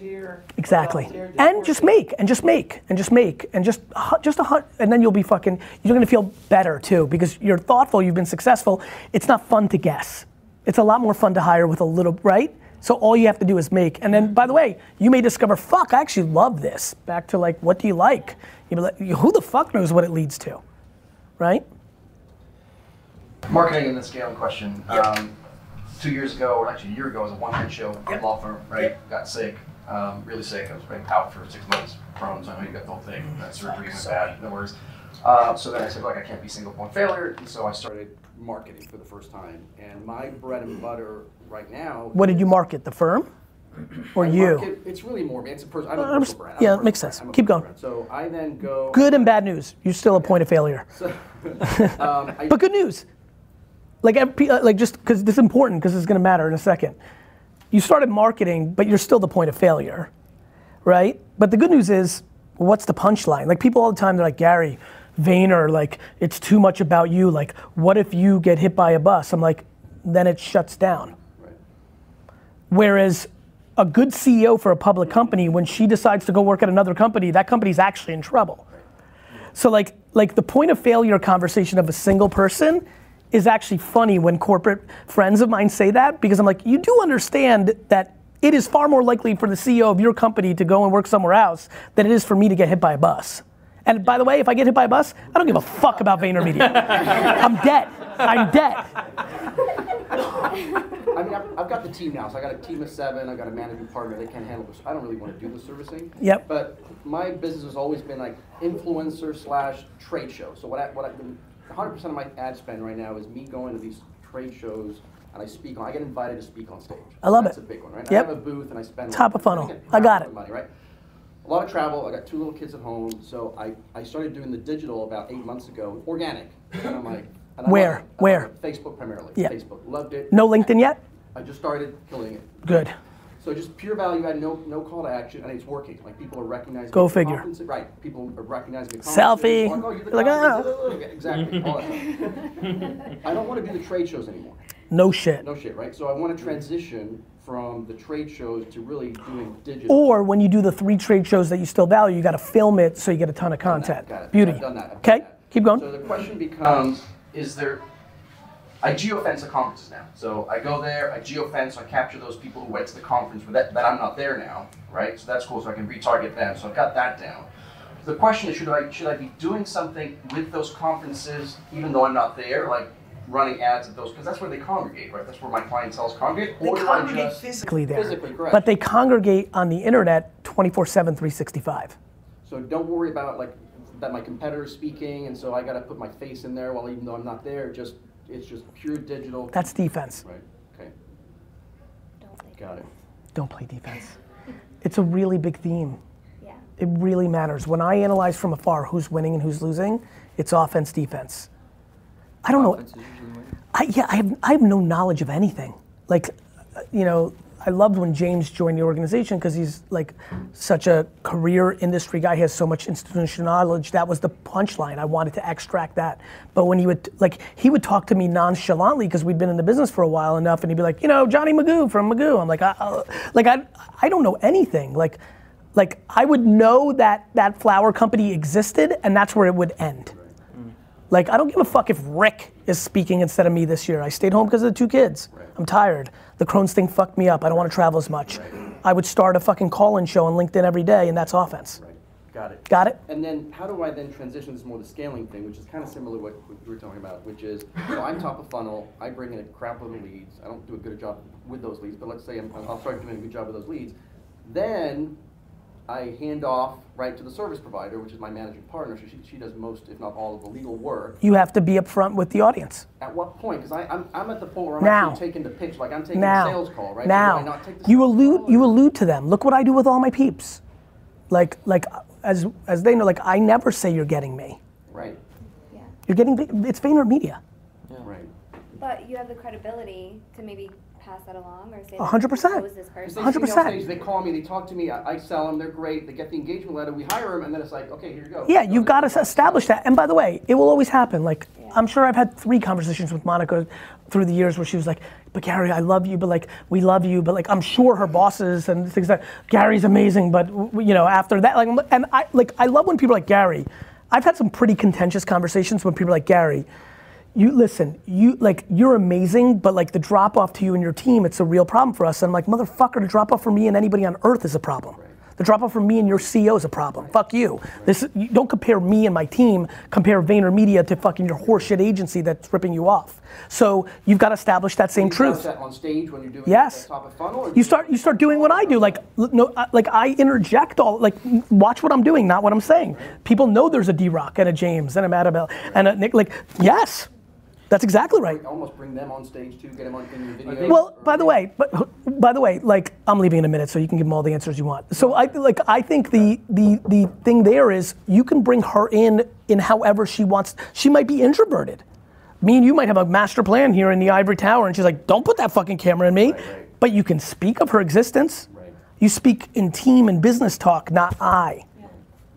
S1: Exactly. And just make, and just make, and just make, and just, hu- just a hunt, and then you'll be fucking, you're gonna feel better too because you're thoughtful, you've been successful. It's not fun to guess. It's a lot more fun to hire with a little, right? So all you have to do is make. And then, by the way, you may discover, fuck, I actually love this. Back to like, what do you like? You know, like, who the fuck knows what it leads to, right?
S13: Marketing and the scaling question. Um, two years ago, or actually a year ago, I was a one-man show at law firm, right? Got sick, um, really sick. I was right, out for six months, Crohn's. I know you got the whole thing. That surgery went bad, no worries. Uh, so then I said, like, I can't be single point failure. And so I started marketing for the first time, and my bread and butter right now.
S1: What did you market? The firm? Or
S13: I
S1: you?
S13: market- it's really more. It's a person. I'm a
S1: Uh, I'm
S13: personal
S1: s-
S13: brand. I'm
S1: yeah, it makes sense. Keep going.
S13: brand. So I then go.
S1: Good and bad news. You're still a point of failure.
S13: So, um, I,
S1: But good news. Like, uh, like just because this is important because it's going to matter in a second. You started marketing, but you're still the point of failure, right? But the good news is, what's the punchline? Like people all the time, they're like, Gary, Vayner, like it's too much about you. Like, what if you get hit by a bus? I'm like, then it shuts down. Whereas a good CEO for a public company, when she decides to go work at another company, that company's actually in trouble. So like like the point of failure conversation of a single person is actually funny when corporate friends of mine say that because I'm like, you do understand that it is far more likely for the CEO of your company to go and work somewhere else than it is for me to get hit by a bus. And by the way, if I get hit by a bus, I don't give a fuck about VaynerMedia. I'm dead. I'm dead.
S13: I mean, I've, I've got the team now, so I got a team of seven. I got a managing partner. They can't handle this. I don't really want to do the servicing.
S1: Yep.
S13: But my business has always been like influencer slash trade show. So what I what I 100 percent of my ad spend right now is me going to these trade shows and I speak on. I get invited to speak on stage.
S1: I love
S13: That's
S1: it.
S13: That's a big one, right?
S1: Yep.
S13: I have a booth and I spend
S1: Top of funnel.
S13: get
S1: I got it.
S13: Money, right? A lot of travel. I got two little kids at home, so I, I started doing the digital about eight months ago, organic. And I'm like, and I
S1: Where? Where?
S13: Facebook primarily.
S1: Yeah.
S13: Facebook. Loved it.
S1: No LinkedIn yet?
S13: I just started killing it.
S1: Good.
S13: So just pure value add, no no call to action, and it's working. Like people are recognizing.
S1: Go figure.
S13: Right. People are recognizing. me
S1: Selfie.
S13: Like, oh, you're the
S1: like,
S13: conference-
S1: ah.
S13: Exactly. I don't want to do the trade shows anymore.
S1: No shit.
S13: No shit, right? So I want to transition from the trade shows to really doing digital.
S1: Or when you do the three trade shows that you still value, you got to film it so you get a ton of content.
S13: Got it.
S1: Beauty.
S13: I've done that. I've
S1: Okay, keep going.
S13: So the question becomes: Is there? I geofence the conferences now. So I go there, I geofence, I capture those people who went to the conference with that, that I'm not there now, right? So that's cool. So I can retarget them. So I've got that down. The question is, should I should I be doing something with those conferences, even though I'm not there, like running ads at those? Because that's where they congregate, right? That's where my clientele's congregate.
S1: They
S13: or
S1: congregate
S13: just
S1: physically there.
S13: Physically, correct.
S1: But they congregate on the internet 24 7, 365.
S13: So don't worry about like that my competitor's speaking, and so I got to put my face in there. While even though I'm not there, just it's just pure digital.
S1: That's defense.
S13: Right. Okay. Got it.
S1: Don't play defense. It's a really big theme.
S4: Yeah.
S1: It really matters. When I analyze from afar who's winning and who's losing, it's offense, defense. I don't know. I, yeah, I have, I have no knowledge of anything. Like, uh, you know, I loved when James joined the organization because he's like such a career industry guy. He has so much institutional knowledge. That was the punchline. I wanted to extract that. But when he would like, he would talk to me nonchalantly because we'd been in the business for a while enough, and he'd be like, you know, Johnny Magoo from Magoo. I'm like, I, I, like I, I don't know anything. Like, like I would know that that flower company existed, and that's where it would end. Mm. Like, I don't give a fuck if Rick is speaking instead of me this year. I stayed home because of the two kids. I'm tired. The Crohn's thing fucked me up. I don't want to travel as much. I would start a fucking call-in show on LinkedIn every day, and that's offense.
S13: Got it.
S1: Got it?
S13: And then how do I then transition this more the scaling thing, which is kind of similar to what, what you were talking about, which is so I'm top of funnel. I bring in a crap load of leads. I don't do a good job with those leads, but let's say I'm, I'll start doing a good job with those leads. Then I hand off right to the service provider, which is my managing partner. So she, she does most, if not all, of the legal work.
S1: You have to be upfront with the audience.
S13: At what point? Because I'm, I'm at the point where I'm
S1: Now.
S13: actually taking the pitch, like I'm taking
S1: now,
S13: a sales call, right? So do I
S1: now,
S13: not take the
S1: you allude you allude to them. Look what I do with all my peeps. Like like as as they know, like I never say you're getting me.
S13: Right. Yeah.
S1: You're getting it's VaynerMedia. Yeah.
S13: Right.
S4: But you have the credibility to maybe pass that along or say
S1: A hundred percent.
S4: "Who is this person?
S13: they see me on stage, they call me, they talk to me, I, I sell them, they're great, they get the engagement letter, we hire them, and then it's like, okay, here you go.
S1: Yeah, you've got to establish that. And by the way, it will always happen. Like, I'm sure I've had three conversations with Monica through the years where she was like, but Gary, I love you, but like, we love you, but like, I'm sure her bosses and things like, Gary's amazing, but you know, after that, like, and I, like, I love when people are like Gary, I've had some pretty contentious conversations when people are like, Gary, you listen, you like you're amazing, but like the drop off to you and your team, it's a real problem for us. And I'm like, motherfucker, the drop off for me and anybody on earth is a problem. The drop off for me and your CEO is a problem. Fuck you. This you don't compare me and my team. Compare VaynerMedia to fucking your horseshit agency that's ripping you off. So you've got to establish that same truth.
S13: that on stage when you're doing
S1: Yes.
S13: top of funnel?
S1: You start you start doing what I do. Like no, like I interject all like watch what I'm doing, not what I'm saying. People know there's a D Rock and a James and a Maribel and a Nick. Like yes, That's exactly right.
S13: Almost bring them on stage too, get them on in the video.
S1: Well, by the way, but by the way, like I'm leaving in a minute, so you can give them all the answers you want. So I like I think the the the thing there is you can bring her in in however she wants. She might be introverted. Me and you might have a master plan here in the ivory tower, and she's like, "Don't put that fucking camera in me." But you can speak of her existence. You speak in team and business talk, not I. Yeah.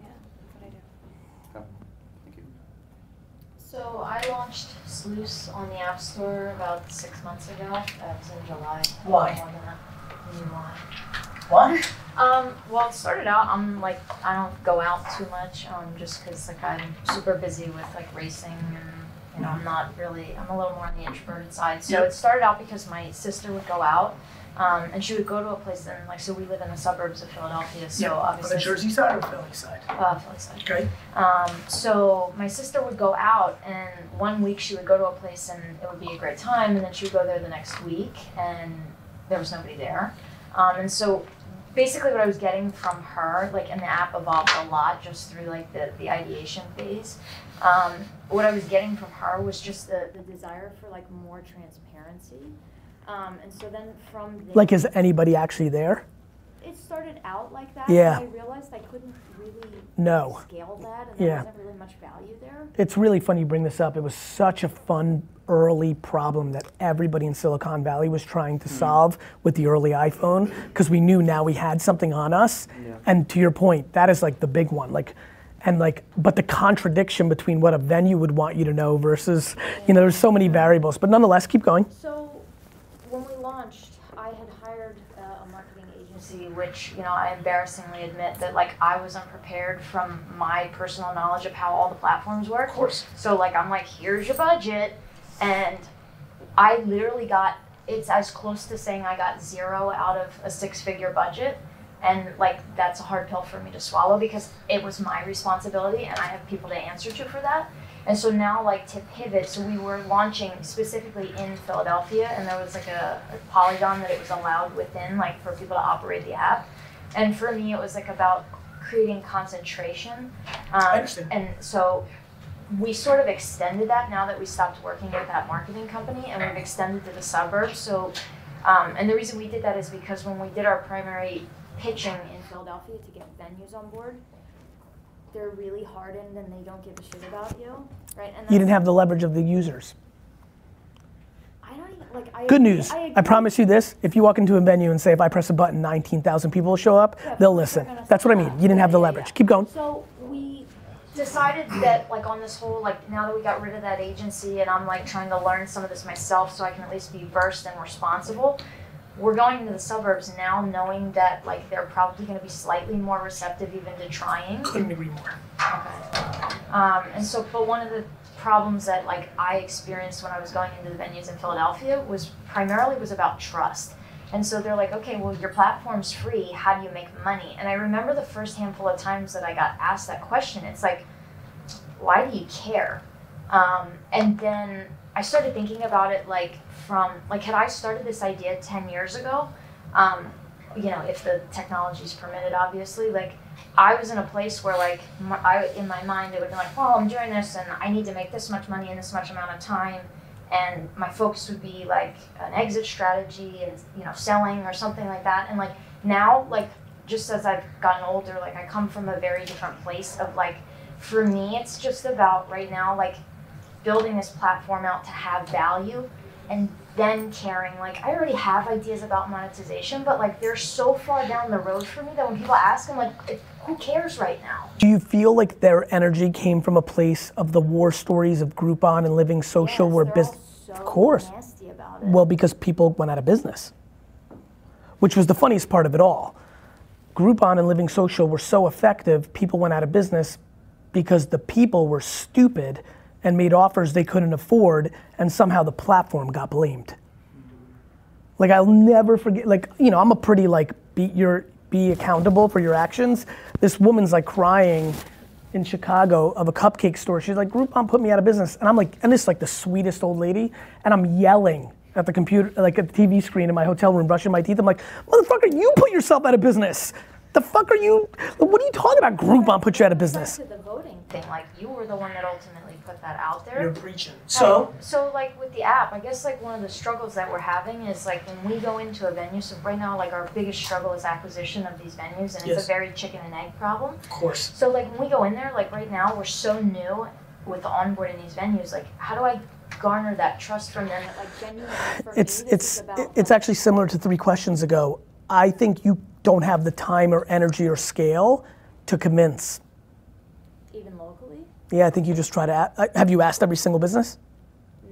S1: Yeah. Thank you.
S14: So I launched Sluice on the App Store about six months ago. That was in July.
S1: Why?
S14: More than that. Why?
S1: Why?
S14: Um, well, it started out, I'm like, I don't go out too much, um, just because like I'm super busy with like racing and, you know, I'm not really, I'm a little more on the introverted side. So
S1: Yep.
S14: it started out because my sister would go out, um, and she would go to a place and like, so we live in the suburbs of Philadelphia, so
S1: Yeah,
S14: obviously.
S1: on the Jersey side or Philly side?
S14: Uh, Philly side.
S1: Okay.
S14: Um, so my sister would go out, and one week she would go to a place, and it would be a great time, and then she would go there the next week, and there was nobody there. Um, and so basically, what I was getting from her, like, and the app evolved a lot just through like the, the ideation phase. Um, what I was getting from her was just the, the desire for like more transparency. Um, and so then from there,
S1: Like, is anybody actually there?
S14: it started out like that.
S1: Yeah.
S14: I realized I couldn't really
S1: No.
S14: scale that, and there
S1: Yeah.
S14: wasn't really much value there.
S1: It's really funny you bring this up. It was such a fun early problem that everybody in Silicon Valley was trying to solve with the early iPhone because we knew now we had something on us.
S16: Yeah.
S1: And to your point, that is like the big one. Like, and like, but the contradiction between what a venue would want you to know versus, you know, there's so many variables. But nonetheless, keep going.
S14: So when we launched, I had hired uh, a marketing agency, which you know I embarrassingly admit that like I was unprepared from my personal knowledge of how all the platforms work. Of course. So like I'm like, here's your budget, and I literally got it's as close to saying I got zero out of a six-figure budget. And like that's a hard pill for me to swallow because it was my responsibility and I have people to answer to for that. And so now, like to pivot, so we were launching specifically in Philadelphia, and there was like a, a polygon that it was allowed within, like for people to operate the app. And for me, it was like about creating concentration. Um, And so we sort of extended that now that we stopped working with that marketing company, and we've extended to the suburbs. So, um, and the reason we did that is because when we did our primary pitching in Philadelphia to get venues on board, they're really hardened and they don't give a shit about you, right? And
S1: You didn't have the leverage of the users.
S14: I don't even like. I
S1: Good
S14: agree-
S1: news.
S14: I,
S1: I promise you this. If you walk into a venue and say, if I press a button, 19,000 people will show up,
S14: Yeah,
S1: they'll listen. That's what I mean. You didn't have the leverage. Keep going.
S14: So we decided that like on this whole like now that we got rid of that agency and I'm like trying to learn some of this myself so I can at least be versed and responsible. We're going into the suburbs now knowing that like they're probably going to be slightly more receptive even to trying.
S1: Couldn't agree more.
S14: Um, and so, but one of the problems that like I experienced when I was going into the venues in Philadelphia was primarily was about trust. And so they're like, okay, well, your platform's free. How do you make money? And I remember the first handful of times that I got asked that question. It's like, why do you care? Um, and then I started thinking about it like from like had I started this idea ten years ago, um, you know, if the technology's permitted, obviously, like I was in a place where like my, I in my mind it would be like, well, I'm doing this and I need to make this much money in this much amount of time, and my focus would be like an exit strategy and you know selling or something like that. And like now, like just as I've gotten older, like I come from a very different place of like for me, it's just about right now like building this platform out to have value and then caring like i already have ideas about monetization but like they're so far down the road for me that when people ask i'm like who cares right now
S1: Do you feel like their energy came from a place of the war stories of Groupon and Living Social where business? of course.
S14: nasty about it
S1: Well, because people went out of business, which was the funniest part of it all. Groupon and Living Social were so effective, people went out of business because the people were stupid and made offers they couldn't afford, and somehow the platform got blamed. Like I'll never forget. Like you know, I'm a pretty like be your be accountable for your actions. This woman's like crying in Chicago of a cupcake store. She's like, Groupon put me out of business, and I'm like, and this is like the sweetest old lady, and I'm yelling at the computer, like at the TV screen in my hotel room, brushing my teeth. I'm like, motherfucker, you put yourself out of business. The fuck are you? What are you talking about? Groupon put you out of business.
S14: to the voting thing. Like you were the one that ultimately put that out there.
S1: You're preaching.
S14: So,
S1: So,
S14: so like with the app, I guess like one of the struggles that we're having is like when we go into a venue. So right now, like our biggest struggle is acquisition of these venues, and
S1: Yes.
S14: it's a very chicken and egg problem.
S1: of course.
S14: So like when we go in there, like right now, we're so new with the onboarding these venues. Like how do I garner that trust from them that like genuinely
S1: It's
S14: me, this
S1: it's
S14: is about
S1: it's actually similar to three questions ago. I think you don't have the time or energy or scale to convince. Yeah, I think you just try to. a- uh, Have you asked every single business?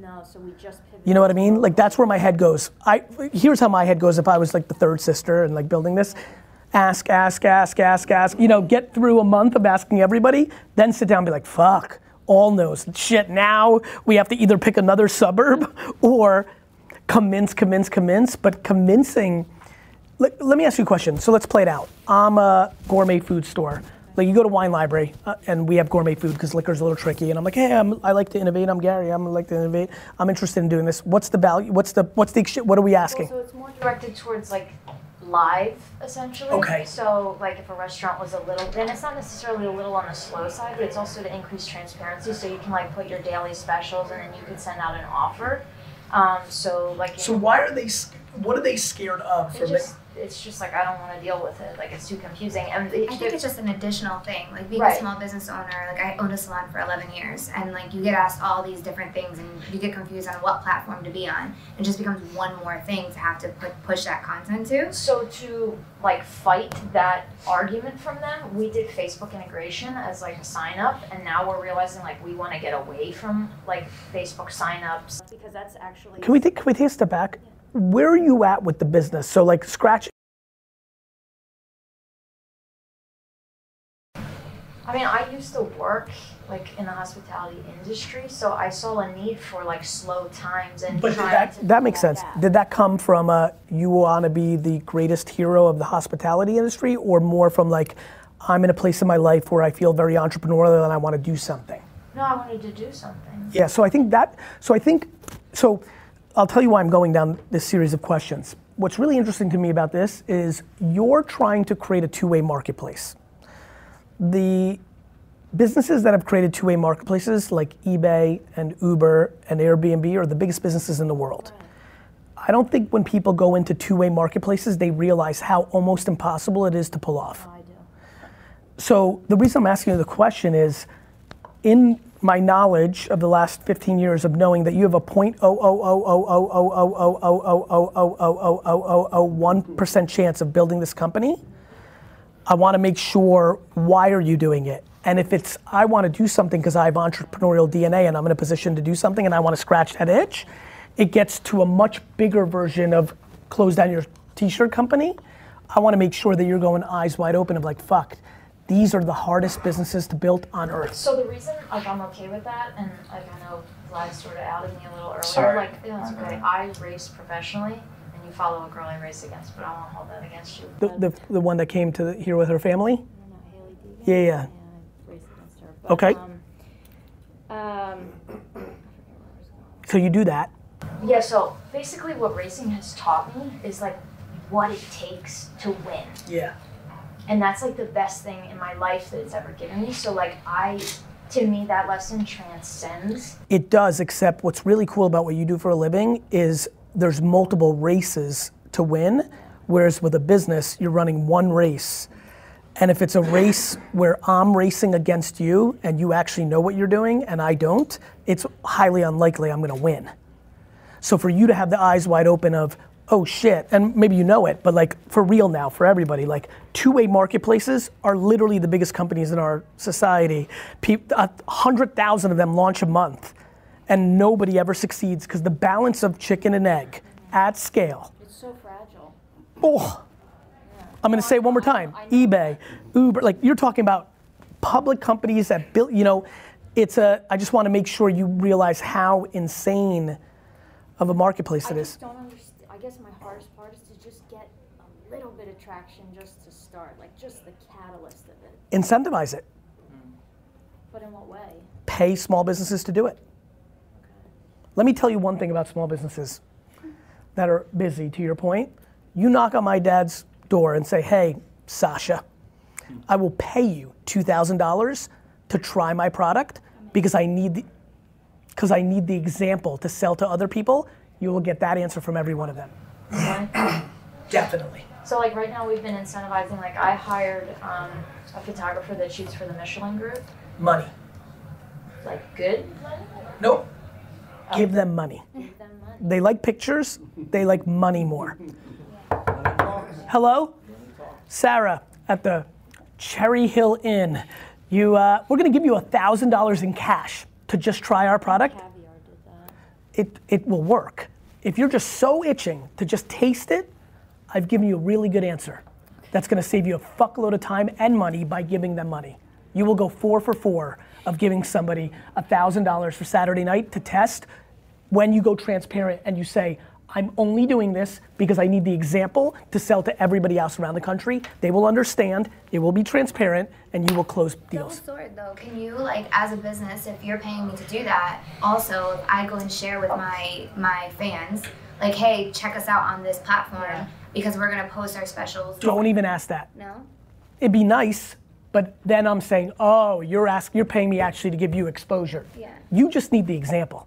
S14: No, so we just.
S1: You know what I mean? Like that's where my head goes. I here's how my head goes if I was like the third sister and like building this. Ask, ask, ask, ask, ask. You know, get through a month of asking everybody, then sit down and be like, fuck, all knows. Shit, now we have to either pick another suburb or convince, convince, convince. But convincing, let, let me ask you a question. So let's play it out. I'm a gourmet food store. Like you go to Wine Library uh, and we have gourmet food because liquor's a little tricky. And I'm like, hey, I'm, I like to innovate. I'm Gary. I'm like to innovate. I'm interested in doing this. What's the value? What's the what's the what are we asking?
S14: So it's more directed towards like live essentially.
S1: Okay.
S14: So like if a restaurant was a little, then it's not necessarily a little on the slow side, but it's also to increase transparency. So you can like put your daily specials and then you can send out an offer. Um, so like.
S1: So why are they? What are they scared of?
S14: It just, it's just like I don't want to deal with it. Like it's too confusing. And it,
S4: I think it's just an additional thing. Like being
S14: Right.
S4: a small business owner, like I owned a salon for 11 years, and like you get asked all these different things, and you get confused on what platform to be on. It just becomes one more thing to have to put, push that content to.
S14: So to like fight that argument from them, we did Facebook integration as like a sign up, and now we're realizing like we want to get away from like Facebook sign ups because that's actually.
S1: Can we take can we take a step back? Where are you at with the business? So like scratch.
S14: I mean, I used to work like in the hospitality industry, so I saw a need for like slow times and
S1: But that that makes sense. Did that come from uh, you want to be the greatest hero of the hospitality industry, or more from like I'm in a place in my life where I feel very entrepreneurial and I want to do something?
S14: No, I wanted to do something.
S1: Yeah, so I think that, so I think, so I'll tell you why I'm going down this series of questions. What's really interesting to me about this is you're trying to create a two way marketplace. The businesses that have created two way marketplaces like eBay and Uber and Airbnb are the biggest businesses in the world. I don't think when people go into two way marketplaces, they realize how almost impossible it is to pull off. So the reason I'm asking you the question is, in my knowledge of the last 15 years of knowing that you have a one percent chance of building this company, I want to make sure why are you doing it? And if it's I want to do something because I have entrepreneurial DNA and I'm in a position to do something and I want to scratch that itch, it gets to a much bigger version of close down your t-shirt company. I want to make sure that you're going eyes wide open of like fuck. These are the hardest businesses to build on earth.
S14: So the reason like I'm okay with that, and like I know Vlad sort of outed me a little earlier.
S1: Sorry.
S14: Like you know, it's okay. I race professionally, and you follow a girl I race against, but I won't hold that against you.
S1: The, the, the one that came to the, here with her family? Yeah, yeah. Okay.
S14: Um,
S1: So you do that.
S14: yeah. So basically, what racing has taught me is like what it takes to win.
S1: Yeah.
S14: And that's like the best thing in my life that it's ever given me. So like I, to me, that lesson transcends.
S1: It does, except what's really cool about what you do for a living is there's multiple races to win, whereas with a business, you're running one race. And if it's a race where I'm racing against you and you actually know what you're doing and I don't, it's highly unlikely I'm gonna win. So for you to have the eyes wide open of, oh shit, and maybe you know it, but like for real now, for everybody, like two-way marketplaces are literally the biggest companies in our society. A hundred thousand of them launch a month, and nobody ever succeeds because the balance of chicken and egg at scale.
S14: It's so fragile.
S1: Oh, I'm gonna say it one more time. eBay, Uber, like you're talking about public companies that build, you know, it's a, I just wanna make sure you realize how insane of a marketplace
S14: I
S1: it is.
S14: just don't understand. I guess my hardest part is to just get a little bit of traction just to start, like just the catalyst of it.
S1: Incentivize it. Mm-hmm.
S14: But in what way?
S1: Pay small businesses to do it. Let me tell you one thing about small businesses that are busy, to your point. You knock on my dad's door and say, hey, Sasha, I will pay you $2,000 to try my product because I need the, because I need the example to sell to other people, you will get that answer from every one of them. Definitely.
S14: So like right now we've been incentivizing. Like I hired um, a photographer that shoots for the Michelin Group.
S1: Money.
S14: Like good money.
S1: Nope. Give them money. Give them money. They like pictures, they like money more. Hello? Sarah at the Cherry Hill Inn. You, uh, we're gonna give you a $1,000 in cash to just try our product. It, it will work. If you're just so itching to just taste it, I've given you a really good answer. That's gonna save you a fuckload of time and money by giving them money. You will go four for four of giving somebody $1,000 for Saturday night to test when you go transparent and you say, I'm only doing this because I need the example to sell to everybody else around the country. They will understand, it will be transparent, and you will close deals.
S4: Double sword though. Can you like as a business, if you're paying me to do that, also if I go and share with my my fans, like, hey, check us out on this platform because we're gonna post our specials.
S1: Don't even ask that.
S4: No.
S1: It'd be nice, but then I'm saying, oh, you're asking, you're paying me actually to give you exposure.
S4: Yeah.
S1: You just need the example.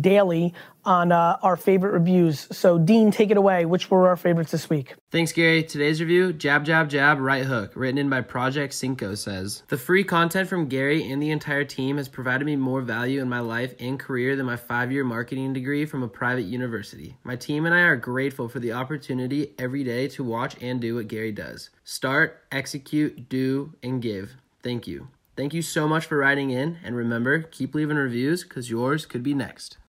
S1: daily on uh, our favorite reviews. So, Dean, take it away. Which were our favorites this week?
S3: Thanks, Gary. Today's review, Jab, Jab, Jab, Right Hook, written in by Project Cinco, says The free content from Gary and the entire team has provided me more value in my life and career than my five year marketing degree from a private university. My team and I are grateful for the opportunity every day to watch and do what Gary does start, execute, do, and give. Thank you. Thank you so much for writing in, and remember, keep leaving reviews because yours could be next.